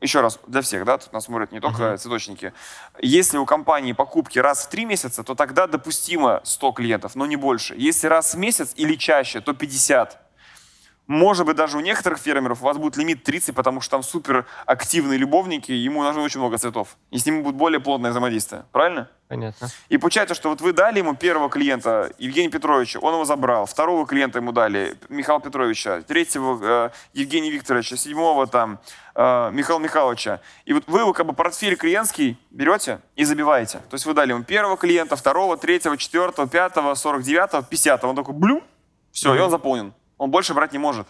B: Еще раз, для всех, да, тут нас смотрят не только uh-huh. цветочники. Если у компании покупки раз в три месяца, то тогда допустимо 100 клиентов, но не больше. Если раз в месяц или чаще, то 50. Может быть, даже у некоторых фермеров у вас будет лимит 30, потому что там супер активные любовники, ему нужно очень много цветов. И с ним будет более плотное взаимодействие. Правильно?
C: Понятно.
B: И получается, что вот вы дали ему первого клиента, Евгения Петровича, он его забрал. Второго клиента ему дали, Михаила Петровича. Третьего, э, Евгения Викторовича. Седьмого, там, э, Михаила Михайловича. И вот вы его как бы портфель клиентский берете и забиваете. То есть вы дали ему первого клиента, второго, третьего, четвертого, пятого, сорок девятого, пятидесятого. Он такой, блю, все, mm-hmm. и он заполнен. Он больше брать не может.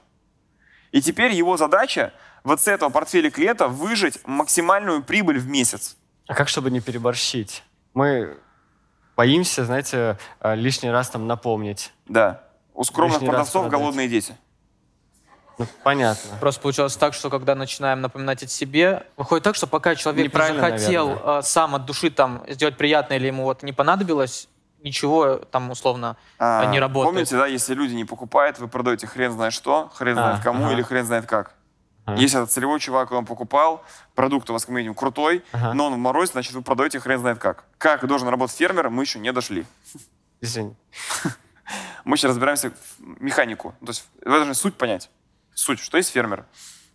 B: И теперь его задача вот с этого портфеля клиента выжить максимальную прибыль в месяц.
C: А как, чтобы не переборщить? Мы боимся, знаете, э, лишний раз там напомнить.
B: Да. У скромных лишний продавцов голодные дети.
C: Ну, понятно.
A: Просто получалось так, что когда начинаем напоминать о себе, выходит так, что пока человек не захотел
C: наверное.
A: э, сам от души там сделать приятное или ему вот не понадобилось, ничего там условно
B: А,
A: не работает.
B: Помните, да, если люди не покупают, вы продаете хрен знает что, хрен
C: А,
B: знает кому
C: ага.
B: или хрен знает как.
C: Ага.
B: Если этот целевой чувак, он покупал, продукт у вас, как минимум, крутой,
C: Ага.
B: но он в морозе, значит, вы продаете хрен знает как. Как должен работать фермер, мы еще не дошли.
C: Извини.
B: Мы сейчас разбираемся в механику. То есть вы должны суть понять. Суть, что есть фермер.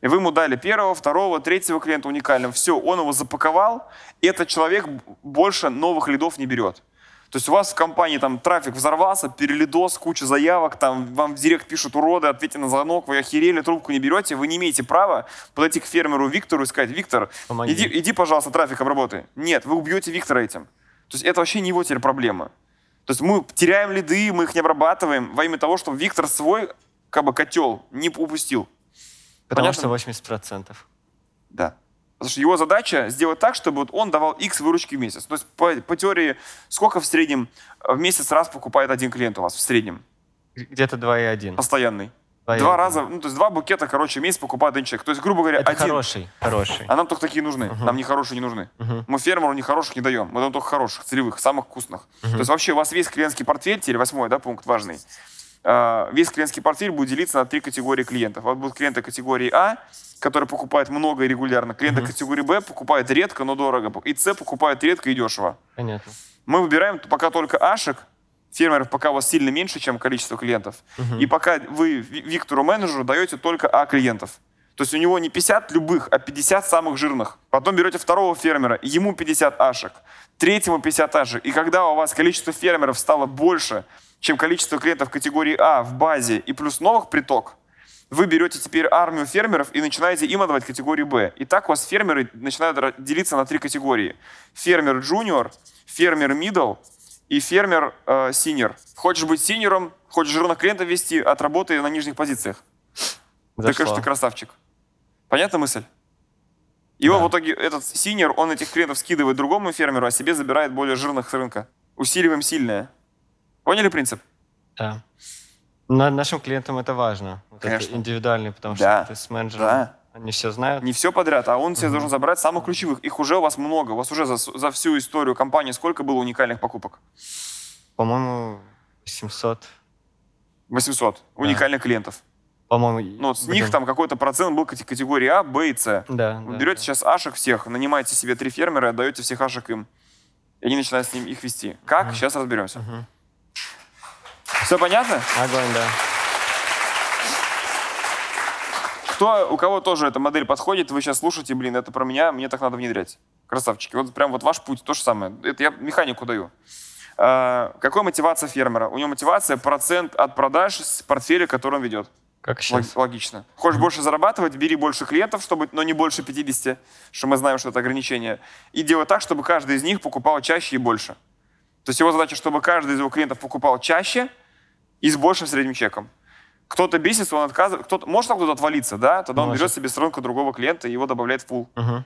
B: И вы ему дали первого, второго, третьего клиента уникального. Все, он его запаковал, и этот человек больше новых лидов не берет. То есть у вас в компании там трафик взорвался, перелидос, куча заявок, там вам в директ пишут уроды, ответьте на звонок, вы охерели, трубку не берете, вы не имеете права подойти к фермеру Виктору и сказать, Виктор,
C: Помоги.
B: иди, иди, пожалуйста, трафик обработай. Нет, вы убьете Виктора этим. То есть это вообще не его теперь проблема. То есть мы теряем лиды, мы их не обрабатываем во имя того, чтобы Виктор свой как бы котел не упустил.
C: Потому
B: Понятно?
C: что 80%.
B: Да. Потому что его задача сделать так, чтобы вот он давал X выручки в месяц. То есть по, по теории, сколько в среднем в месяц раз покупает один клиент у вас в среднем?
C: Где-то 2,1.
B: Постоянный.
C: 2,1.
B: Два раза, ну то есть два букета, короче, в месяц покупает один человек. То есть, грубо говоря,
C: Это
B: один.
C: хороший, хороший.
B: А нам только такие нужны. Нам не хорошие не нужны.
C: Мгм.
B: Мы фермеру не хороших не даем. Мы даем только хороших, целевых, самых вкусных. То есть вообще у вас весь клиентский портфель, теперь восьмой, да, пункт важный. А, Весь клиентский портфель будет делиться на три категории клиентов. Вот будут клиенты категории А, которые покупают много и регулярно. Клиенты категории Б покупают редко, но дорого. И С покупают редко и дешево.
C: Понятно.
B: Мы выбираем пока только Ашек, фермеров пока у вас сильно меньше, чем количество клиентов. И пока вы Ви- Виктору менеджеру даете только А клиентов. То есть у него не 50 любых, а 50 самых жирных. Потом берете второго фермера, ему 50 ашек, третьему 50 ашек. И когда у вас количество фермеров стало больше, чем количество клиентов категории А в базе и плюс новых приток, вы берете теперь армию фермеров и начинаете им отдавать категорию Б. И так у вас фермеры начинают делиться на три категории. Фермер junior, фермер middle и фермер э, senior. Хочешь быть сеньором, хочешь жирных клиентов вести, отработай на нижних позициях.
C: Зашло.
B: конечно, ты красавчик. Понятна мысль? И он
C: Да.
B: в итоге, этот senior, он этих клиентов скидывает другому фермеру, а себе забирает более жирных с рынка. Усиливаем сильное. Поняли принцип?
C: Да. На- нашим клиентам это важно. Вот это
B: Конечно.
C: индивидуальный, потому
B: Да.
C: что ты с менеджером,
B: Да.
C: они все знают.
B: Не все подряд, а он себе должен забрать самых ключевых. Их уже у вас много. У вас уже за, за всю историю компании сколько было уникальных покупок?
C: По-моему, 700.
B: 800 уникальных клиентов.
C: По-моему,
B: Ну, вот с
C: блин.
B: них там какой-то процент был категории А, Б и С.
C: Да,
B: Вы
C: да,
B: берете
C: да.
B: сейчас ашек всех, нанимаете себе три фермера, отдаете всех ашек им. И они начинают с ним их вести. Как? Сейчас разберемся.
C: Мгм.
B: Все понятно?
C: Огонь, да.
B: Кто, у кого тоже эта модель подходит, вы сейчас слушаете, блин, это про меня, мне так надо внедрять. Красавчики. Вот прям вот ваш путь, то же самое. Это я механику даю. А, какая мотивация фермера? У него мотивация процент от продаж с портфеля, который он ведет.
C: Как сейчас?
B: Логично. Хочешь больше зарабатывать, бери больше клиентов, чтобы, но не больше 50, что мы знаем, что это ограничение. И делай так, чтобы каждый из них покупал чаще и больше. То есть его задача, чтобы каждый из его клиентов покупал чаще и с большим средним чеком. Кто-то бесится, он отказывает. Кто-то, может кто-то отвалиться, да? Тогда он
C: Может.
B: берет себе с рынка другого клиента и его добавляет в пул,
C: Мгм.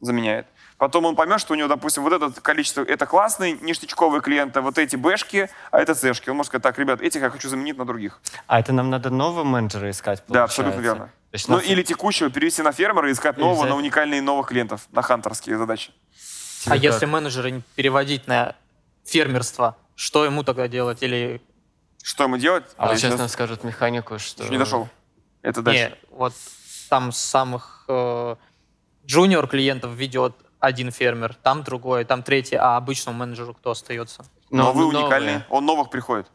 B: заменяет. Потом он поймет, что у него, допустим, вот это количество, это классные ништячковые клиенты, вот эти бэшки, а это цешки. Он может сказать, так, ребят, этих я хочу заменить на других.
C: А это нам надо нового менеджера искать,
B: Да,
C: получается?
B: абсолютно верно.
C: Есть
B: Ну
C: нас-
B: или текущего перевести на фермера и искать
C: Или
B: нового
C: взять-
B: на уникальные новых клиентов, на хантерские задачи.
A: А
C: Тебе
A: если
C: как?
A: менеджера не переводить на фермерство, что ему тогда делать? Или
B: Что ему делать?
C: А вот сейчас нам скажут механику, что...
B: еще не дошел. Это дальше.
A: не, вот там самых э, джуниор клиентов ведет один фермер, там другой, там третий, а обычному менеджеру кто остается?
B: Но,
C: Но
B: вы
C: новые.
B: уникальные, он новых приходит.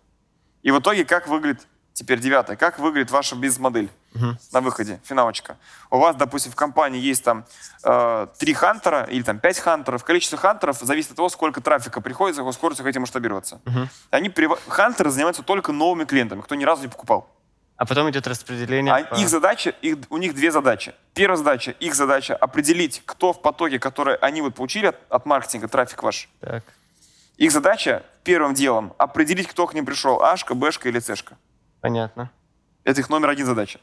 B: И в итоге как выглядит, теперь девятое, как выглядит ваша бизнес-модель
C: Мгм.
B: на выходе, финалочка. У вас, допустим, в компании есть там э, три хантера или там пять хантеров. Количество хантеров зависит от того, сколько трафика приходит, за какой скоростью хотите масштабироваться.
C: Мгм.
B: Они, хантеры занимаются только новыми клиентами, кто ни разу не покупал.
C: А потом идет распределение.
B: А
C: по-
B: их задача, их, у них две задачи. Первая задача, их задача определить, кто в потоке, который они вот получили от, от маркетинга, трафик ваш.
C: Так.
B: Их задача первым делом определить, кто к ним пришел, Ашка, Бэшка или Цешка.
C: Понятно.
B: Это их номер один задача.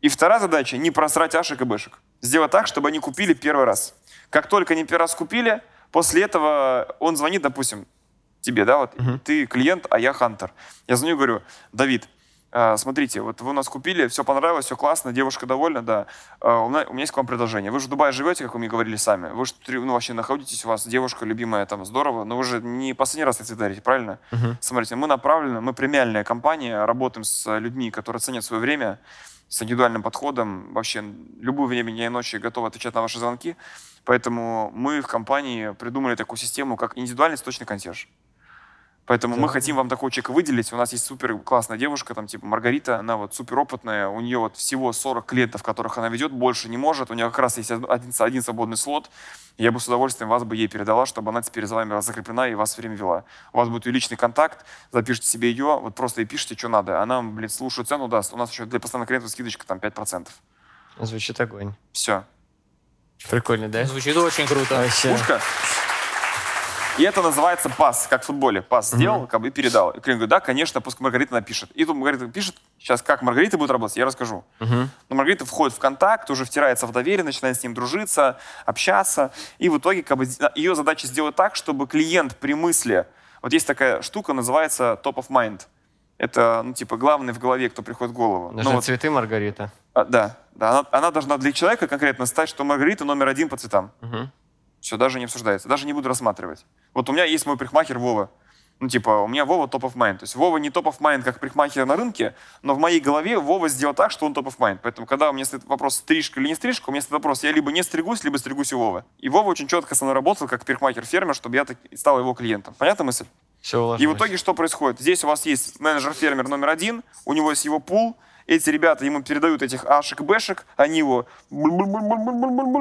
B: И вторая задача не просрать Ашек и Бэшек. Сделать так, чтобы они купили первый раз. Как только они первый раз купили, после этого он звонит, допустим, тебе, да, вот,
C: Мгм.
B: ты клиент, а я хантер. Я звоню и говорю, Давид, Смотрите, вот вы у нас купили, все понравилось, все классно, девушка довольна, да. А, У меня, у меня есть к вам предложение. Вы же в Дубае живете, как вы мне говорили сами. Вы же ну, вообще находитесь, у вас девушка любимая, там здорово, но вы же не последний раз цветы дарите, правильно? Смотрите, мы направлены, мы премиальная компания, работаем с людьми, которые ценят свое время, с индивидуальным подходом, вообще любое время дня и ночи готовы отвечать на ваши звонки. Поэтому мы в компании придумали такую систему, как индивидуальный цветочный консьерж. Поэтому мы хотим вам такого человека выделить. У нас есть супер классная девушка, там типа Маргарита, она вот супер опытная, у нее вот всего 40 клиентов, которых она ведет, больше не может. У нее как раз есть один, один свободный слот. Я бы с удовольствием вас бы ей передала, чтобы она теперь за вами закреплена и вас все время вела. У вас будет ее личный контакт, запишите себе ее, вот просто ей пишите, что надо. Она, блин, слушаю цену даст. У нас еще для постоянных клиентов скидочка там 5%.
C: Звучит огонь.
B: Все.
C: Прикольно, да?
A: Звучит очень круто.
C: Вообще.
B: Пушка. И это называется пас, как в футболе. Пас сделал, как бы и передал. И клиент говорит, да, конечно, пусть Маргарита напишет. И тут Маргарита пишет, сейчас как Маргарита будет работать, я расскажу. Но Маргарита входит в контакт, уже втирается в доверие, начинает с ним дружиться, общаться. И в итоге как бы, ее задача сделать так, чтобы клиент при мысли... Вот есть такая штука, называется top of mind. Это, ну, типа, главный в голове, кто приходит в голову.
C: Нужны
B: Ну, вот,
C: цветы, Маргарита.
B: а, да, да она, она должна для человека конкретно стать, что Маргарита номер один по цветам.
C: Мгм.
B: Все, даже не обсуждается, даже не буду рассматривать. Вот у меня есть мой парикмахер Вова. Ну, типа, у меня Вова топ of mind. То есть Вова не топ of mind, как парикмахер на рынке, но в моей голове Вова сделал так, что он топ of mind. Поэтому, когда у меня стоит вопрос, стрижка или не стрижка, у меня стоит вопрос, я либо не стригусь, либо стригусь у Вовы. И Вова очень четко со мной работал, как парикмахер-фермер, чтобы я так- стал его клиентом. Понятна мысль?
C: Все
B: И
C: уложилось.
B: в итоге что происходит? Здесь у вас есть менеджер-фермер номер один, у него есть его пул, эти ребята ему передают этих ашек, бэшек, они его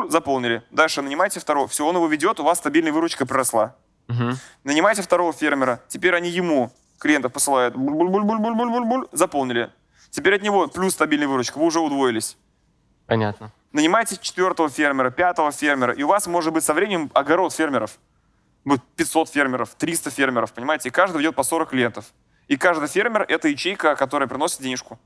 B: заполнили. Дальше нанимайте второго. Все, он его ведет, у вас стабильная выручка приросла.
C: Мгм.
B: Нанимайте второго фермера. Теперь они ему клиентов посылают. Заполнили. Теперь от него плюс стабильная выручка. Вы уже удвоились.
C: Понятно.
B: Нанимайте четвертого фермера, пятого фермера. И у вас может быть со временем огород фермеров. Будет 500 фермеров, 300 фермеров, понимаете? И каждый ведет по 40 клиентов. И каждый фермер – это ячейка, которая приносит денежку.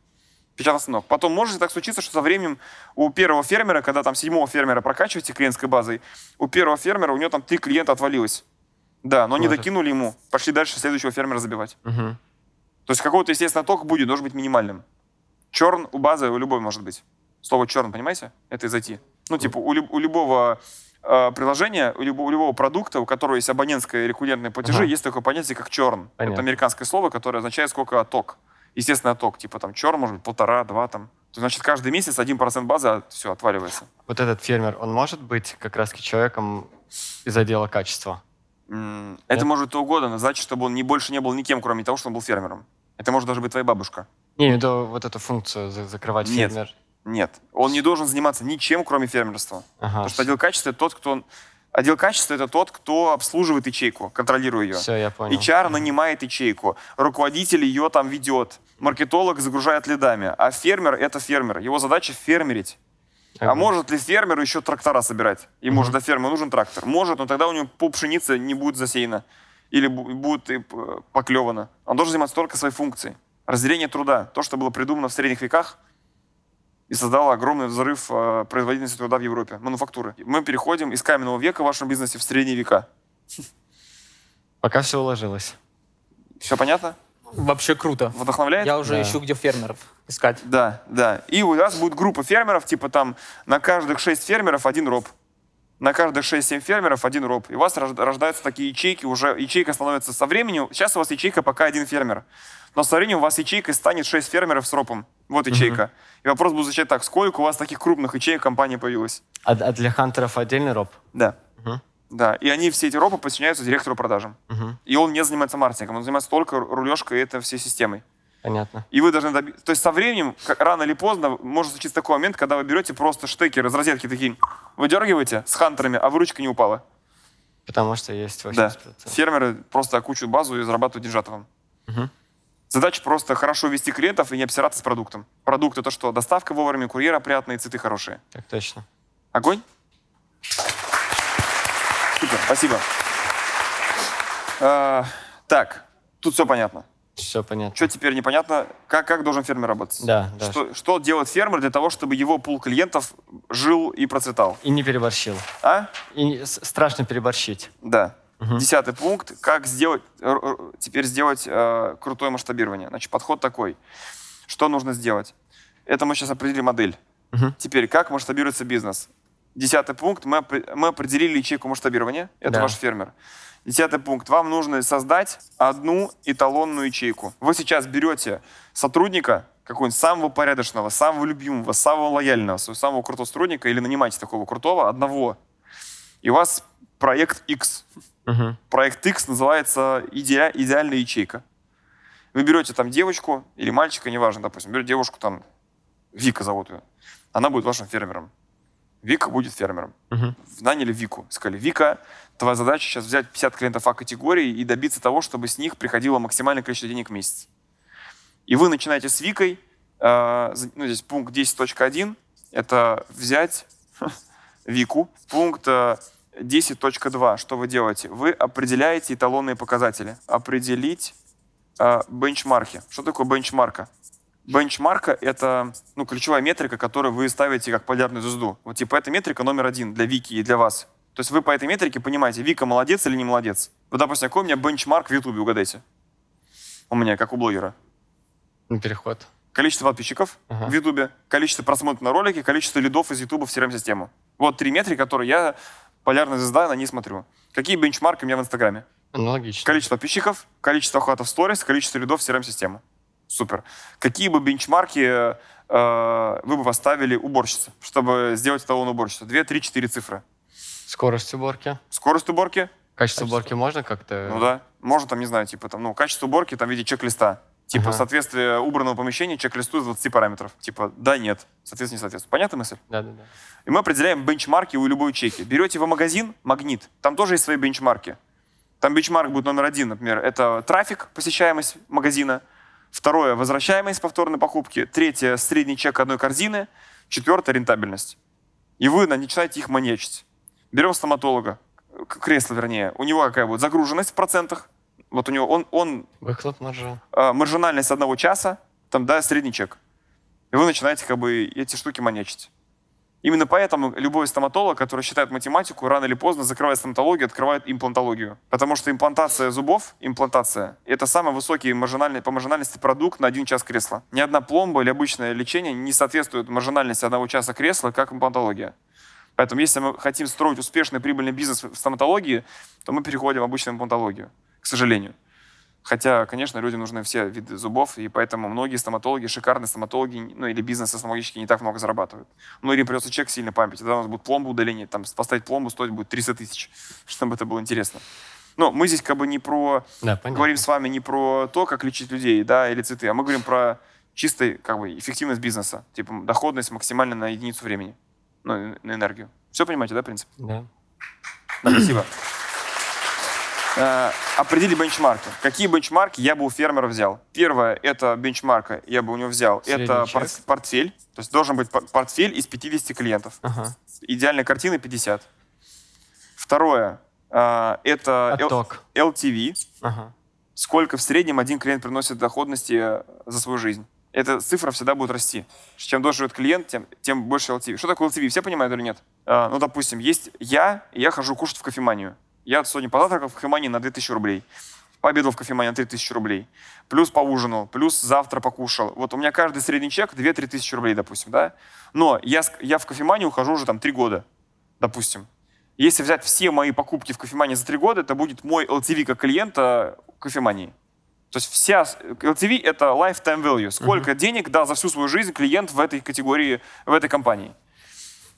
B: Печатный станок. Потом может так случиться, что со временем у первого фермера, когда там седьмого фермера прокачиваете клиентской базой, у первого фермера у него там три клиента отвалилось. Да, но не
C: Может.
B: докинули ему. Пошли дальше следующего фермера забивать.
C: Мгм.
B: То есть какого-то, естественно, ток будет, должен быть минимальным. Черн у базы у любой может быть. Слово черн, понимаете? Это из IT. Ну, типа, у, люб- у любого э, приложения, у любого, у любого продукта, у которого есть абонентское рекуррентные платежи,
C: Ага.
B: есть такое понятие, как черн.
C: Понятно.
B: Это американское слово, которое означает сколько ток. Естественно, ток. Типа там черн, может быть, полтора, два там. То, значит, каждый месяц 1% базы, все, отваливается.
C: Вот этот фермер, он может быть как раз человеком из отдела качества?
B: М, Это может то угодно, но значит, чтобы он не, больше не был никем, кроме того, что он был фермером. Это может даже быть твоя бабушка.
C: Не, в виду вот эту функцию за- закрывать
B: Нет.
C: фермер.
B: Нет. Он не должен заниматься ничем, кроме фермерства.
C: Ага.
B: Потому что отдел качества это тот, кто... Отдел качества это тот, кто обслуживает ячейку, контролирует ее.
C: Все, я понял.
B: HR нанимает ячейку, руководитель ее там ведет, маркетолог загружает лидами, а фермер это фермер. Его задача фермерить. А
C: Ага.
B: может ли фермеру еще трактора собирать? И может для фермера нужен трактор? Может, но тогда у него пол пшеницы не будет засеяно. Или бу- будет п- поклевано. Он должен заниматься только своей функцией. Разделение труда. То, что было придумано в средних веках и создало огромный взрыв э, производительности труда в Европе, мануфактуры. Мы переходим из каменного века в вашем бизнесе в средние века.
C: Пока все уложилось.
B: Все понятно?
A: Вообще круто.
B: Вдохновляет?
A: Я уже
C: Да.
A: ищу, где фермеров искать.
B: Да, да. И у вас будет группа фермеров, типа там на каждых шесть фермеров один роб. На каждых 6-7 фермеров один роб. И у вас рож- рождаются такие ячейки, уже ячейка становится со временем. Сейчас у вас ячейка пока один фермер. Но со временем у вас ячейкой станет 6 фермеров с ропом. Вот ячейка. И вопрос будет звучать так. Сколько у вас таких крупных ячеек компании появилось?
C: А, а для хантеров отдельный роб?
B: Да.
C: Мгм.
B: Да. И они, все эти ропы, подчиняются директору продажам.
C: Мгм.
B: И он не занимается маркетингом, он занимается только рулежкой и это всей системой.
C: Понятно.
B: И вы должны добиться... То есть со временем, как рано или поздно, может случиться такой момент, когда вы берете просто штекер из розетки такие, выдергиваете с хантерами, а выручка не упала.
C: Потому что есть 80%.
B: Да. Фермеры просто окучивают базу и зарабатывают деньжатовым.
C: Мгм.
B: Задача просто хорошо вести клиентов и не обсираться с продуктом. Продукт это что? Доставка вовремя, курьер опрятный, цветы хорошие.
C: Так точно.
B: Огонь? Супер, спасибо. А, так, тут все понятно.
C: Все понятно.
B: Что теперь непонятно? Как, как должен фермер работать?
C: Да, да.
B: Что, что делает фермер для того, чтобы его пул клиентов жил и процветал?
C: И не переборщил.
B: А?
C: И страшно переборщить.
B: Да.
C: Мгм.
B: Десятый пункт. Как сделать, теперь сделать э, крутое масштабирование? Значит, подход такой. Что нужно сделать? Это мы сейчас определили модель.
C: Мгм.
B: Теперь, как масштабируется бизнес? Десятый пункт. Мы, мы определили ячейку масштабирования. Это
C: Да.
B: ваш фермер. Десятый пункт. Вам нужно создать одну эталонную ячейку. Вы сейчас берете сотрудника, какого-нибудь самого порядочного, самого любимого, самого лояльного, своего самого крутого сотрудника, или нанимаете такого крутого, одного. И у вас проект X.
C: Мгм.
B: Проект X называется «Иде- идеальная ячейка. Вы берете там девочку или мальчика, неважно, допустим, берете девушку, там, Вика зовут ее. Она будет вашим фермером. Вика будет фермером.
C: Мгм.
B: Наняли Вику. Сказали, Вика, твоя задача сейчас взять 50 клиентов А-категории и добиться того, чтобы с них приходило максимальное количество денег в месяц. И вы начинаете с Викой, э, ну, здесь пункт 10.1, это взять Вику. Пункт э, 10.2, что вы делаете? Вы определяете эталонные показатели. Определить э, бенчмарки. Что такое бенчмарка? Бенчмарка — это ну, ключевая метрика, которую вы ставите как полярную звезду. Вот типа эта метрика номер один для Вики и для вас. То есть вы по этой метрике понимаете, Вика молодец или не молодец. Вот, допустим, какой у меня бенчмарк в Ютубе, угадайте. У меня, как у блогера.
C: Ну, Переход.
B: Количество подписчиков
C: Ага.
B: в Ютубе, количество просмотров на ролики, количество лидов из Ютуба в CRM-систему. Вот три метрики, которые я, полярная звезда, на ней смотрю. Какие бенчмарки у меня в Инстаграме?
C: Аналогично.
B: Количество подписчиков, количество охватов в сторис, количество лидов в CRM-систему. Супер. Какие бы бенчмарки э, вы бы поставили уборщице, чтобы сделать эталон уборщицы? Две, три, четыре цифры.
C: Скорость уборки.
B: Скорость уборки?
C: Качество
A: Качество.
C: уборки можно как-то...
B: Ну да. Можно там, не знаю, типа там, ну, качество уборки там в виде чек-листа. Типа
C: Ага.
B: соответствие убранного помещения чек-листу из 20 параметров. Типа да, нет. Соответственно, не соответствует. Понятна мысль?
C: Да-да-да.
B: И мы определяем бенчмарки у любой ячейки. Берете вы магазин, магнит, там тоже есть свои бенчмарки. Там бенчмарк будет номер один, например, это трафик, посещаемость магазина. Второе, возвращаемость повторной покупки. Третье, средний чек одной корзины. Четвертое, рентабельность. И вы на- начинаете их маньячить. Берем стоматолога, кресло вернее. У него какая будет загруженность в процентах. Вот у него, он, он
C: Выхлоп маржа.
B: э, маржинальность одного часа, там, да, средний чек. И вы начинаете как бы эти штуки маньячить. Именно поэтому любой стоматолог, который считает математику, рано или поздно закрывает стоматологию, открывает имплантологию. Потому что имплантация зубов, имплантация, это самый высокий маржинальный, по маржинальности продукт на один час кресла. Ни одна пломба или обычное лечение не соответствует маржинальности одного часа кресла, как имплантология. Поэтому если мы хотим строить успешный прибыльный бизнес в стоматологии, то мы переходим в обычную имплантологию, к сожалению. Хотя, конечно, людям нужны все виды зубов, и поэтому многие стоматологи, шикарные стоматологи, ну или бизнесы стоматологические не так много зарабатывают. Ну или придется чек сильно пампить. Тогда у нас будет пломба удаление, там поставить пломбу стоить будет 300 тысяч, чтобы это было интересно. Но мы здесь как бы не про,
C: Да, понятно.
B: говорим с вами не про то, как лечить людей, да, или цветы, а мы говорим про чистой как бы эффективность бизнеса, типа доходность максимально на единицу времени, ну, на энергию. Все понимаете, да, принцип?
C: Да.
B: Да, спасибо. Э, Определи бенчмарки. Какие бенчмарки я бы у фермера взял? Первое, это бенчмарка я бы у него взял.
C: Средний
B: это
C: чек.
B: пор- портфель. То есть должен быть пор- портфель из 50 клиентов.
C: Ага.
B: Идеальная картина 50. Второе, э, это L-
C: Отток.
B: LTV.
C: Ага.
B: Сколько в среднем один клиент приносит доходности э, за свою жизнь. Эта цифра всегда будет расти. Чем дольше живет клиент, тем, тем больше LTV. Что такое LTV? Все понимают или нет? А, ну, допустим, есть я, и я хожу кушать в кофеманию. Я сегодня позавтракал в кофемании на 2000 рублей. Пообедал в кофемании на 3000 рублей. Плюс поужинал, плюс завтра покушал. Вот у меня каждый средний чек 2-3 тысячи рублей, допустим, да? Но я, я в кофеманию ухожу уже там 3 года, допустим. Если взять все мои покупки в кофемании за 3 года, это будет мой LTV как клиента кофемании. То есть вся LTV — это lifetime value. Сколько денег дал за всю свою жизнь клиент в этой категории, в этой компании.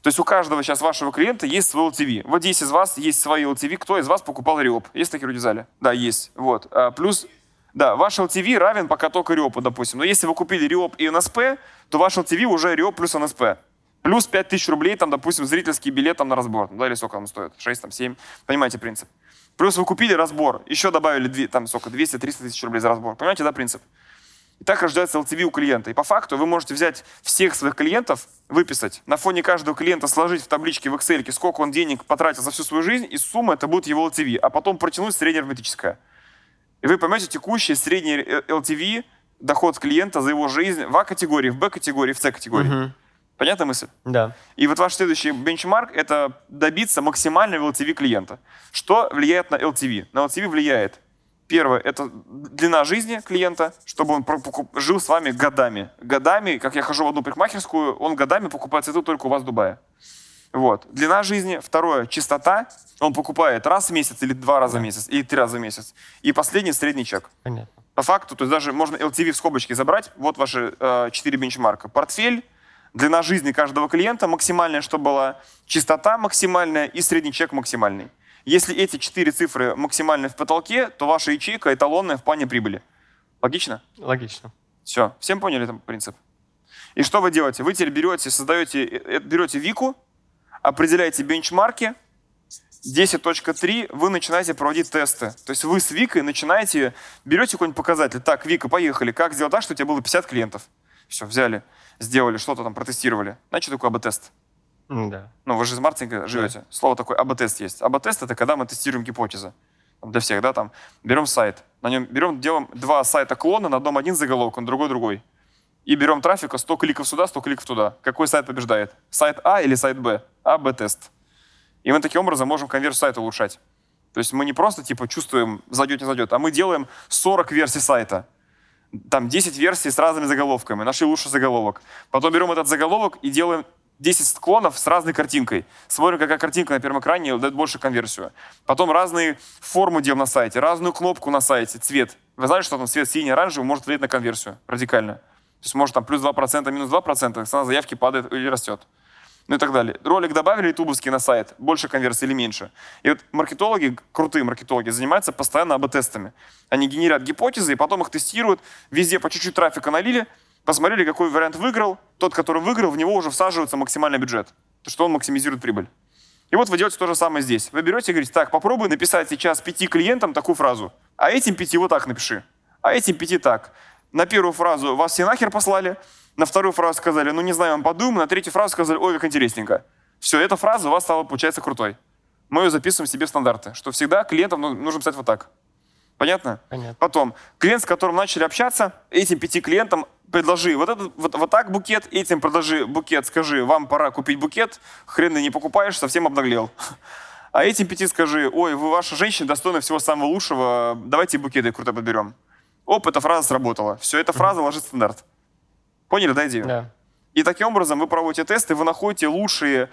B: То есть у каждого сейчас вашего клиента есть свой LTV. Вот здесь из вас есть свои LTV. Кто из вас покупал РИОП? Есть такие люди в зале? Да, есть. Вот. А, плюс, да, ваш LTV равен пока только РИОПу, допустим. Но если вы купили РИОП и НСП, то ваш LTV уже РИОП плюс НСП. Плюс 5000 рублей, там, допустим, зрительский билет там на разбор. Ну, Да, или сколько он стоит? 6, там, 7. Понимаете принцип? Плюс вы купили разбор, еще добавили там сколько, 200-300 тысяч рублей за разбор. Понимаете, да, принцип? И так рождается LTV у клиента. И по факту вы можете взять всех своих клиентов, выписать, на фоне каждого клиента сложить в табличке в Excel, сколько он денег потратил за всю свою жизнь, и сумма это будет его LTV, а потом протянуть среднеарифметическое. И вы поймете текущий средний LTV, доход клиента за его жизнь в А-категории, в Б-категории, в С-категории.
C: Мгм.
B: Понятна мысль?
C: Да.
B: И вот ваш следующий бенчмарк – это добиться максимального LTV клиента. Что влияет на LTV? На LTV влияет Первое – это длина жизни клиента, чтобы он жил с вами годами. Годами, как я хожу в одну парикмахерскую, он годами покупает цветы только у вас в Дубае. Вот. Длина жизни. Второе – чистота. Он покупает раз в месяц или два раза в месяц, или три раза в месяц. И последний – средний чек.
C: Понятно.
B: По факту, то есть даже можно LTV в скобочке забрать. Вот ваши э, четыре бенчмарка. Портфель, длина жизни каждого клиента максимальная, чтобы была, чистота максимальная и средний чек максимальный. Если эти четыре цифры максимально в потолке, то ваша ячейка эталонная в плане прибыли. Логично?
C: Логично.
B: Все. Всем поняли этот принцип? И что вы делаете? Вы теперь берете, создаете, э, берете Вику, определяете бенчмарки, 10.3 вы начинаете проводить тесты. То есть вы с Викой начинаете, берете какой-нибудь показатель. Так, Вика, поехали. Как сделать так, что у тебя было 50 клиентов? Все, взяли, сделали, что-то там протестировали. Знаете, что такое АБ-тест?
C: Да.
B: Ну, вы же из маркетинга живете. Слово такое АБ-тест есть. АБ-тест — это когда мы тестируем гипотезы. Для всех, да, там. Берем сайт. На нем берем, делаем два сайта клона, на одном один заголовок, на другой другой. И берем трафика, 100 кликов сюда, 100 кликов туда. Какой сайт побеждает? Сайт А или сайт Б? АБ-тест. И мы таким образом можем конверсию сайта улучшать. То есть мы не просто типа чувствуем, зайдет, не зайдет, а мы делаем 40 версий сайта. Там 10 версий с разными заголовками. Нашли лучший заголовок. Потом берем этот заголовок и делаем 10 склонов с разной картинкой. Смотрим, какая картинка на первом экране дает больше конверсию. Потом разные формы делаем на сайте, разную кнопку на сайте, цвет. Вы знаете, что там цвет синий, оранжевый может влиять на конверсию радикально. То есть может там плюс 2%, минус 2%, цена заявки падает или растет ну и так далее. Ролик добавили ютубовский на сайт, больше конверсии или меньше. И вот маркетологи, крутые маркетологи, занимаются постоянно АБ-тестами. Они генерят гипотезы, и потом их тестируют, везде по чуть-чуть трафика налили, посмотрели, какой вариант выиграл, тот, который выиграл, в него уже всаживается максимальный бюджет, то что он максимизирует прибыль. И вот вы делаете то же самое здесь. Вы берете и говорите, так, попробуй написать сейчас пяти клиентам такую фразу, а этим пяти вот так напиши, а этим пяти так. На первую фразу вас все нахер послали, на вторую фразу сказали, ну не знаю, вам подумаем, на третью фразу сказали, ой, как интересненько. Все, эта фраза у вас стала, получается, крутой. Мы ее записываем себе в стандарты, что всегда клиентам ну- нужно писать вот так. Понятно?
C: Понятно.
B: Потом, клиент, с которым начали общаться, этим пяти клиентам предложи вот, этот, вот, вот так букет, этим предложи букет, скажи, вам пора купить букет, хрен ты не покупаешь, совсем обнаглел. А этим пяти скажи, ой, вы ваша женщина достойна всего самого лучшего, давайте букеты круто подберем. Оп, эта фраза сработала. Все, эта фраза ложит стандарт. Поняли, да, идею?
C: Да.
B: И таким образом вы проводите тесты, вы находите лучшие,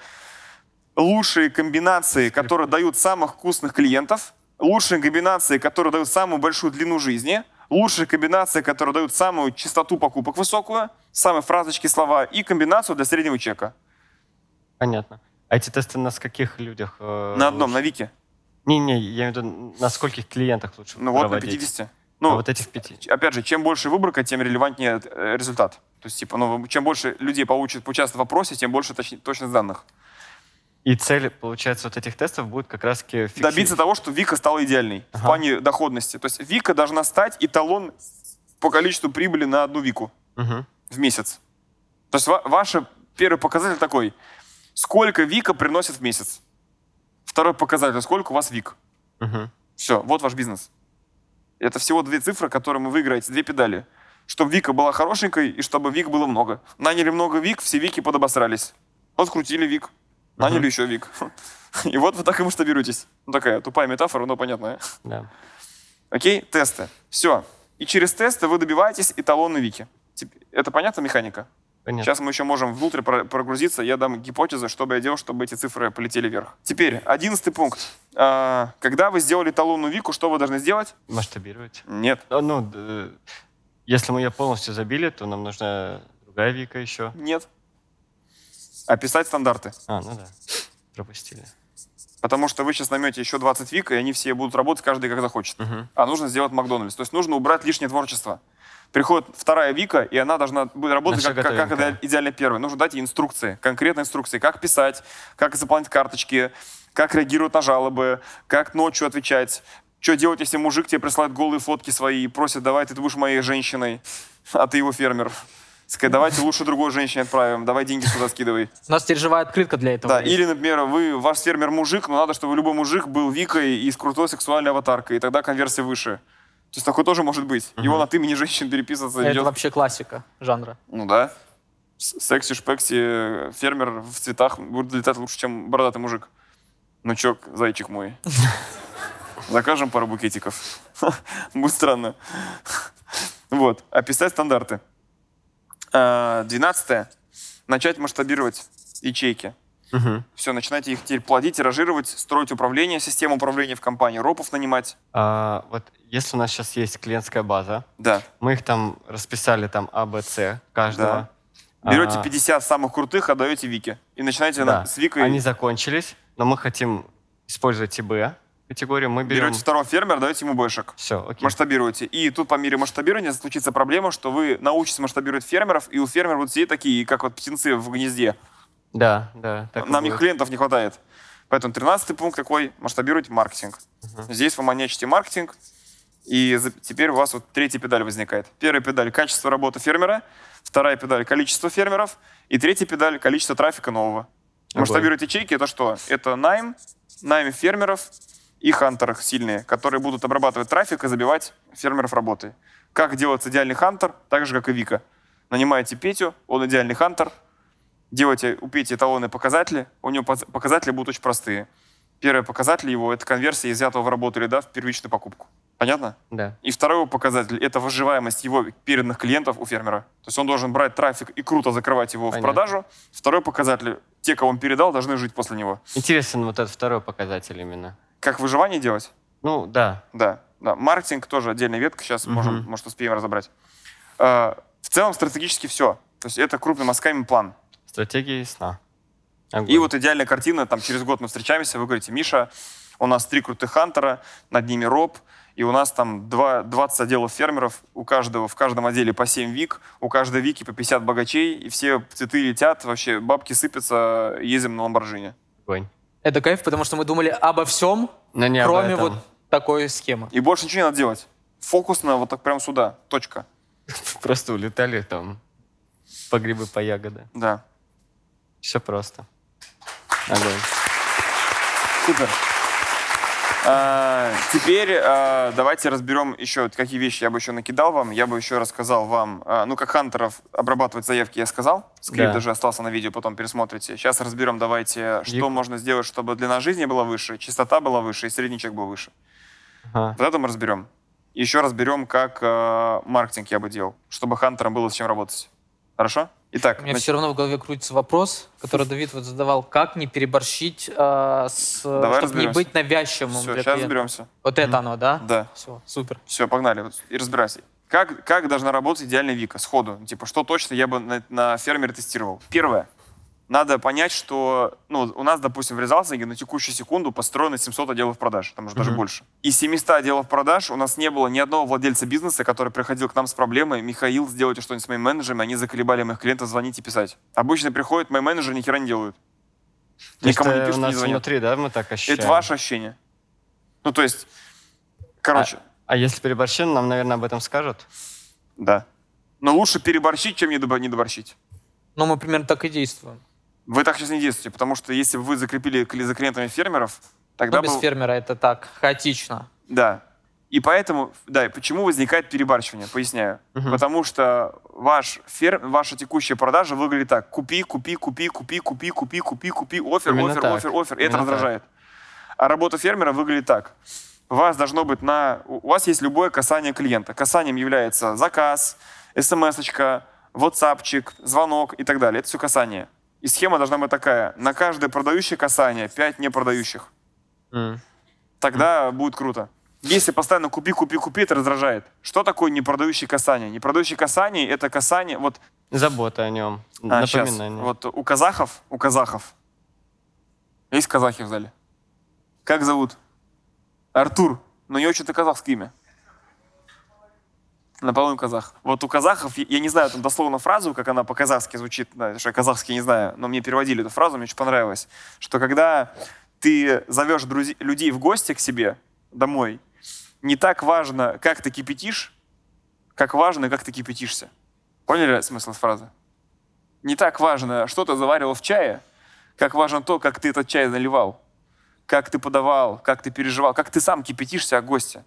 B: лучшие комбинации, которые дают самых вкусных клиентов, лучшие комбинации, которые дают самую большую длину жизни, лучшие комбинации, которые дают самую частоту покупок высокую, самые фразочки, слова и комбинацию для среднего чека.
C: Понятно. А эти тесты на скольких людях? э,
B: На одном,
C: лучше?
B: на Вике.
C: Не-не, я имею в виду, на скольких клиентах лучше
B: Ну вот на
C: проводить?
B: 50.
C: А
B: Ну,
C: вот этих пяти.
B: опять же, чем больше выборка, тем релевантнее э, результат. То есть, типа, ну, чем больше людей получит поучаствовать в вопросе, тем больше точ- точность данных.
C: И цель, получается, вот этих тестов будет как фикси-
B: добиться того, что Вика стала идеальной в
C: Ага.
B: плане доходности. То есть Вика должна стать эталон по количеству прибыли на одну Вику
C: Мгм.
B: в месяц. То есть ва- ваш первый показатель такой. Сколько Вика приносит в месяц? Второй показатель. Сколько у вас Вик?
C: Мгм.
B: Все, вот ваш бизнес. Это всего две цифры, которые вы выиграете, две педали. Чтобы Вика была хорошенькой и чтобы Вик было много. Наняли много Вик, все Вики подобосрались. Подкрутили Вик. Наняли еще Вик. И вот вы так и масштабируетесь. Ну, такая тупая метафора, но понятная.
C: Да.
B: Окей, тесты. Все. И через тесты вы добиваетесь эталонной Вики. Это понятна механика?
C: Понятно.
B: Сейчас мы еще можем внутрь про- прогрузиться. Я дам гипотезы, что бы я делал, чтобы эти цифры полетели вверх. Теперь, одиннадцатый пункт. А, Когда вы сделали эталонную Вику, что вы должны сделать?
C: Масштабировать.
B: Нет.
C: А, Ну, д- если мы ее полностью забили, то нам нужна другая вика еще.
B: Нет. Описать стандарты.
C: А, ну да. Пропустили.
B: Потому что вы сейчас наймете еще 20 вик, и они все будут работать каждый как захочет.
C: Мгм.
B: А нужно сделать Макдональдс. То есть нужно убрать лишнее творчество. Приходит вторая Вика, и она должна работать как, как, как идеально первая. Нужно дать ей инструкции, конкретные инструкции, как писать, как заполнять карточки, как реагировать на жалобы, как ночью отвечать. Что делать, если мужик тебе присылает голые фотки свои и просит, давай ты будешь моей женщиной, а ты его фермер. Сказать, давайте лучше другой женщине отправим, давай деньги сюда скидывай.
A: У нас теперь живая открытка для этого.
B: Да,
A: есть.
B: или, например, вы, ваш фермер мужик, но надо, чтобы любой мужик был Викой и с крутой сексуальной аватаркой, и тогда конверсия выше. То есть такое тоже может быть. И он от имени женщин переписываться
A: Это
B: идет.
A: вообще классика жанра.
B: Ну да. Секси-шпекси, фермер в цветах будет летать лучше, чем бородатый мужик. Ну чё, зайчик мой. Закажем пару букетиков. Будет странно. Вот. Описать стандарты. А, Двенадцатое. Начать масштабировать ячейки.
C: Мгм.
B: Все, начинайте их теперь плодить, тиражировать, строить управление, систему управления в компании, ропов нанимать.
C: А, вот если у нас сейчас есть клиентская база,
B: Да.
C: мы их там расписали там А, Б, С каждого.
B: Берете
C: А,
B: 50 самых крутых, отдаете Вике. И начинаете
C: да.
B: на- с Викой.
C: Они закончились, но мы хотим использовать и Б категорию. Мы берем...
B: Берете второго фермера, даете ему бэшек.
C: Все, окей.
B: Масштабируете. И тут по мере масштабирования случится проблема, что вы научитесь масштабировать фермеров, и у фермеров будут сидеть такие, как вот птенцы в гнезде.
C: Да, да.
B: Нам их клиентов не хватает. Поэтому 13 пункт какой? Масштабировать маркетинг. Здесь вы манячите маркетинг, и теперь у вас вот третья педаль возникает. Первая педаль – качество работы фермера, вторая педаль – количество фермеров, и третья педаль – количество трафика нового. Масштабировать ячейки – это что? Это найм, найм фермеров и хантеров сильные, которые будут обрабатывать трафик и забивать фермеров работой. Как делается идеальный хантер? Так же, как и Вика. Нанимаете Петю, он идеальный хантер, делаете у Пети эталонные показатели, у него показатели будут очень простые. Первый показатель его – это конверсия из взятого в работу лида в первичную покупку. Понятно?
C: Да.
B: И второй показатель – это выживаемость его переданных клиентов у фермера. То есть он должен брать трафик и круто закрывать его в
C: Понятно.
B: продажу. Второй показатель – те, кого он передал, должны жить после него.
C: Интересен вот этот второй показатель именно.
B: Как выживание делать?
C: Ну, да.
B: Да, да. Маркетинг тоже отдельная ветка. Сейчас
C: Мгм.
B: можем, может, успеем разобрать. Э, В целом стратегически все. То есть это крупными мазками план.
C: Стратегия ясна. Огонь.
B: И вот идеальная картина, там через год мы встречаемся, вы говорите, Миша, у нас три крутых хантера, над ними роб, и у нас там два, 20 отделов фермеров, у каждого, в каждом отделе по 7 вик, у каждой вики по 50 богачей, и все цветы летят, вообще бабки сыпятся, ездим на Ламборджини.
C: Огонь.
A: Это кайф, потому что мы думали обо всем,
C: Но не
A: кроме вот такой схемы.
B: И больше ничего не надо делать. Фокусно вот так прям сюда, точка.
C: Просто улетали там по грибы, по ягоды.
B: Да.
C: Все просто. Огонь.
B: Супер. А, теперь а, давайте разберем еще, какие вещи я бы еще накидал вам. Я бы еще рассказал вам, а, ну, как хантеров обрабатывать заявки, я сказал. Скрипт
C: Да.
B: даже остался на видео, потом пересмотрите. Сейчас разберем, давайте, что можно сделать, чтобы длина жизни была выше, частота была выше и средний чек был выше.
C: Ага.
B: Вот это мы разберем. Еще разберем, как маркетинг я бы делал, чтобы хантерам было с чем работать. Хорошо? Итак,
A: У меня
B: нач-
A: все равно в голове крутится вопрос, который Давид вот задавал, как не переборщить, э, с,
B: Давай
A: чтобы не быть навязчивым
B: все,
A: для
B: сейчас
A: клиента.
B: разберемся.
A: Вот это оно, да?
B: Да.
A: Все, супер.
B: Все, погнали. И разбирайся. Как, как должна работать идеальная Вика сходу? Типа, что точно я бы на, на фермере тестировал? Первое. Надо понять, что ну, у нас, допустим, в резалсинге на текущую секунду построено 700 отделов продаж, там уже даже
C: Мгм.
B: больше. Из 700 отделов продаж у нас не было ни одного владельца бизнеса, который приходил к нам с проблемой, Михаил, сделайте что-нибудь с моим менеджером, они заколебали моих клиентов звонить и писать. Обычно приходят, мои менеджеры ни хера не делают.
C: То
B: Никому не
C: это
B: пишут,
C: у
B: не
C: нас
B: звонят.
C: внутри, да, мы так ощущаем?
B: Это ваше ощущение. Ну, то есть, короче,
C: А если переборщен, нам, наверное, об этом скажут?
B: Да. Но лучше переборщить, чем недобо- недоборщить.
A: Ну, мы примерно так и действуем.
B: Вы так сейчас не действуете, потому что если бы вы закрепили кли- за клиентами фермеров, тогда
A: Но без
B: бы...
A: фермера это так, хаотично.
B: Да. И поэтому, да, и почему возникает перебарщивание, поясняю.
C: Мгм.
B: Потому что ваш фер... ваша текущая продажа выглядит так. Купи, купи, купи, купи, купи, купи, купи, купи, офер,
C: Именно
B: офер,
C: так.
B: офер, офер. И это
C: Именно так.
B: раздражает. А работа фермера выглядит так. У вас должно быть на... У вас есть любое касание клиента. Касанием является заказ, смс-очка, ватсапчик, звонок и так далее. Это все касание. И схема должна быть такая. На каждое продающее касание 5 непродающих.
C: М.
B: Тогда будет круто. Если постоянно купи, купи, купи, это раздражает. Что такое непродающее касание? Непродающее касание – это касание... Вот,
C: Забота о нем.
B: а.
C: Напоминание.
B: вот у казахов, у казахов, есть казахи в зале? Как зовут? Артур. Но не очень-то казахское имя. Наполовину казах. Вот у казахов, я- не знаю там дословно фразу, как она по-казахски звучит, да, что я казахский не знаю, но мне переводили эту фразу, мне очень понравилось, что когда ты зовешь друзи- людей в гости к себе домой, не так важно, как ты кипятишь, как важно, как ты кипятишься. Поняли смысл фразы? Не так важно, что ты заварил в чае, как важно то, как ты этот чай наливал, как ты подавал, как ты переживал, как ты сам кипятишься о госте.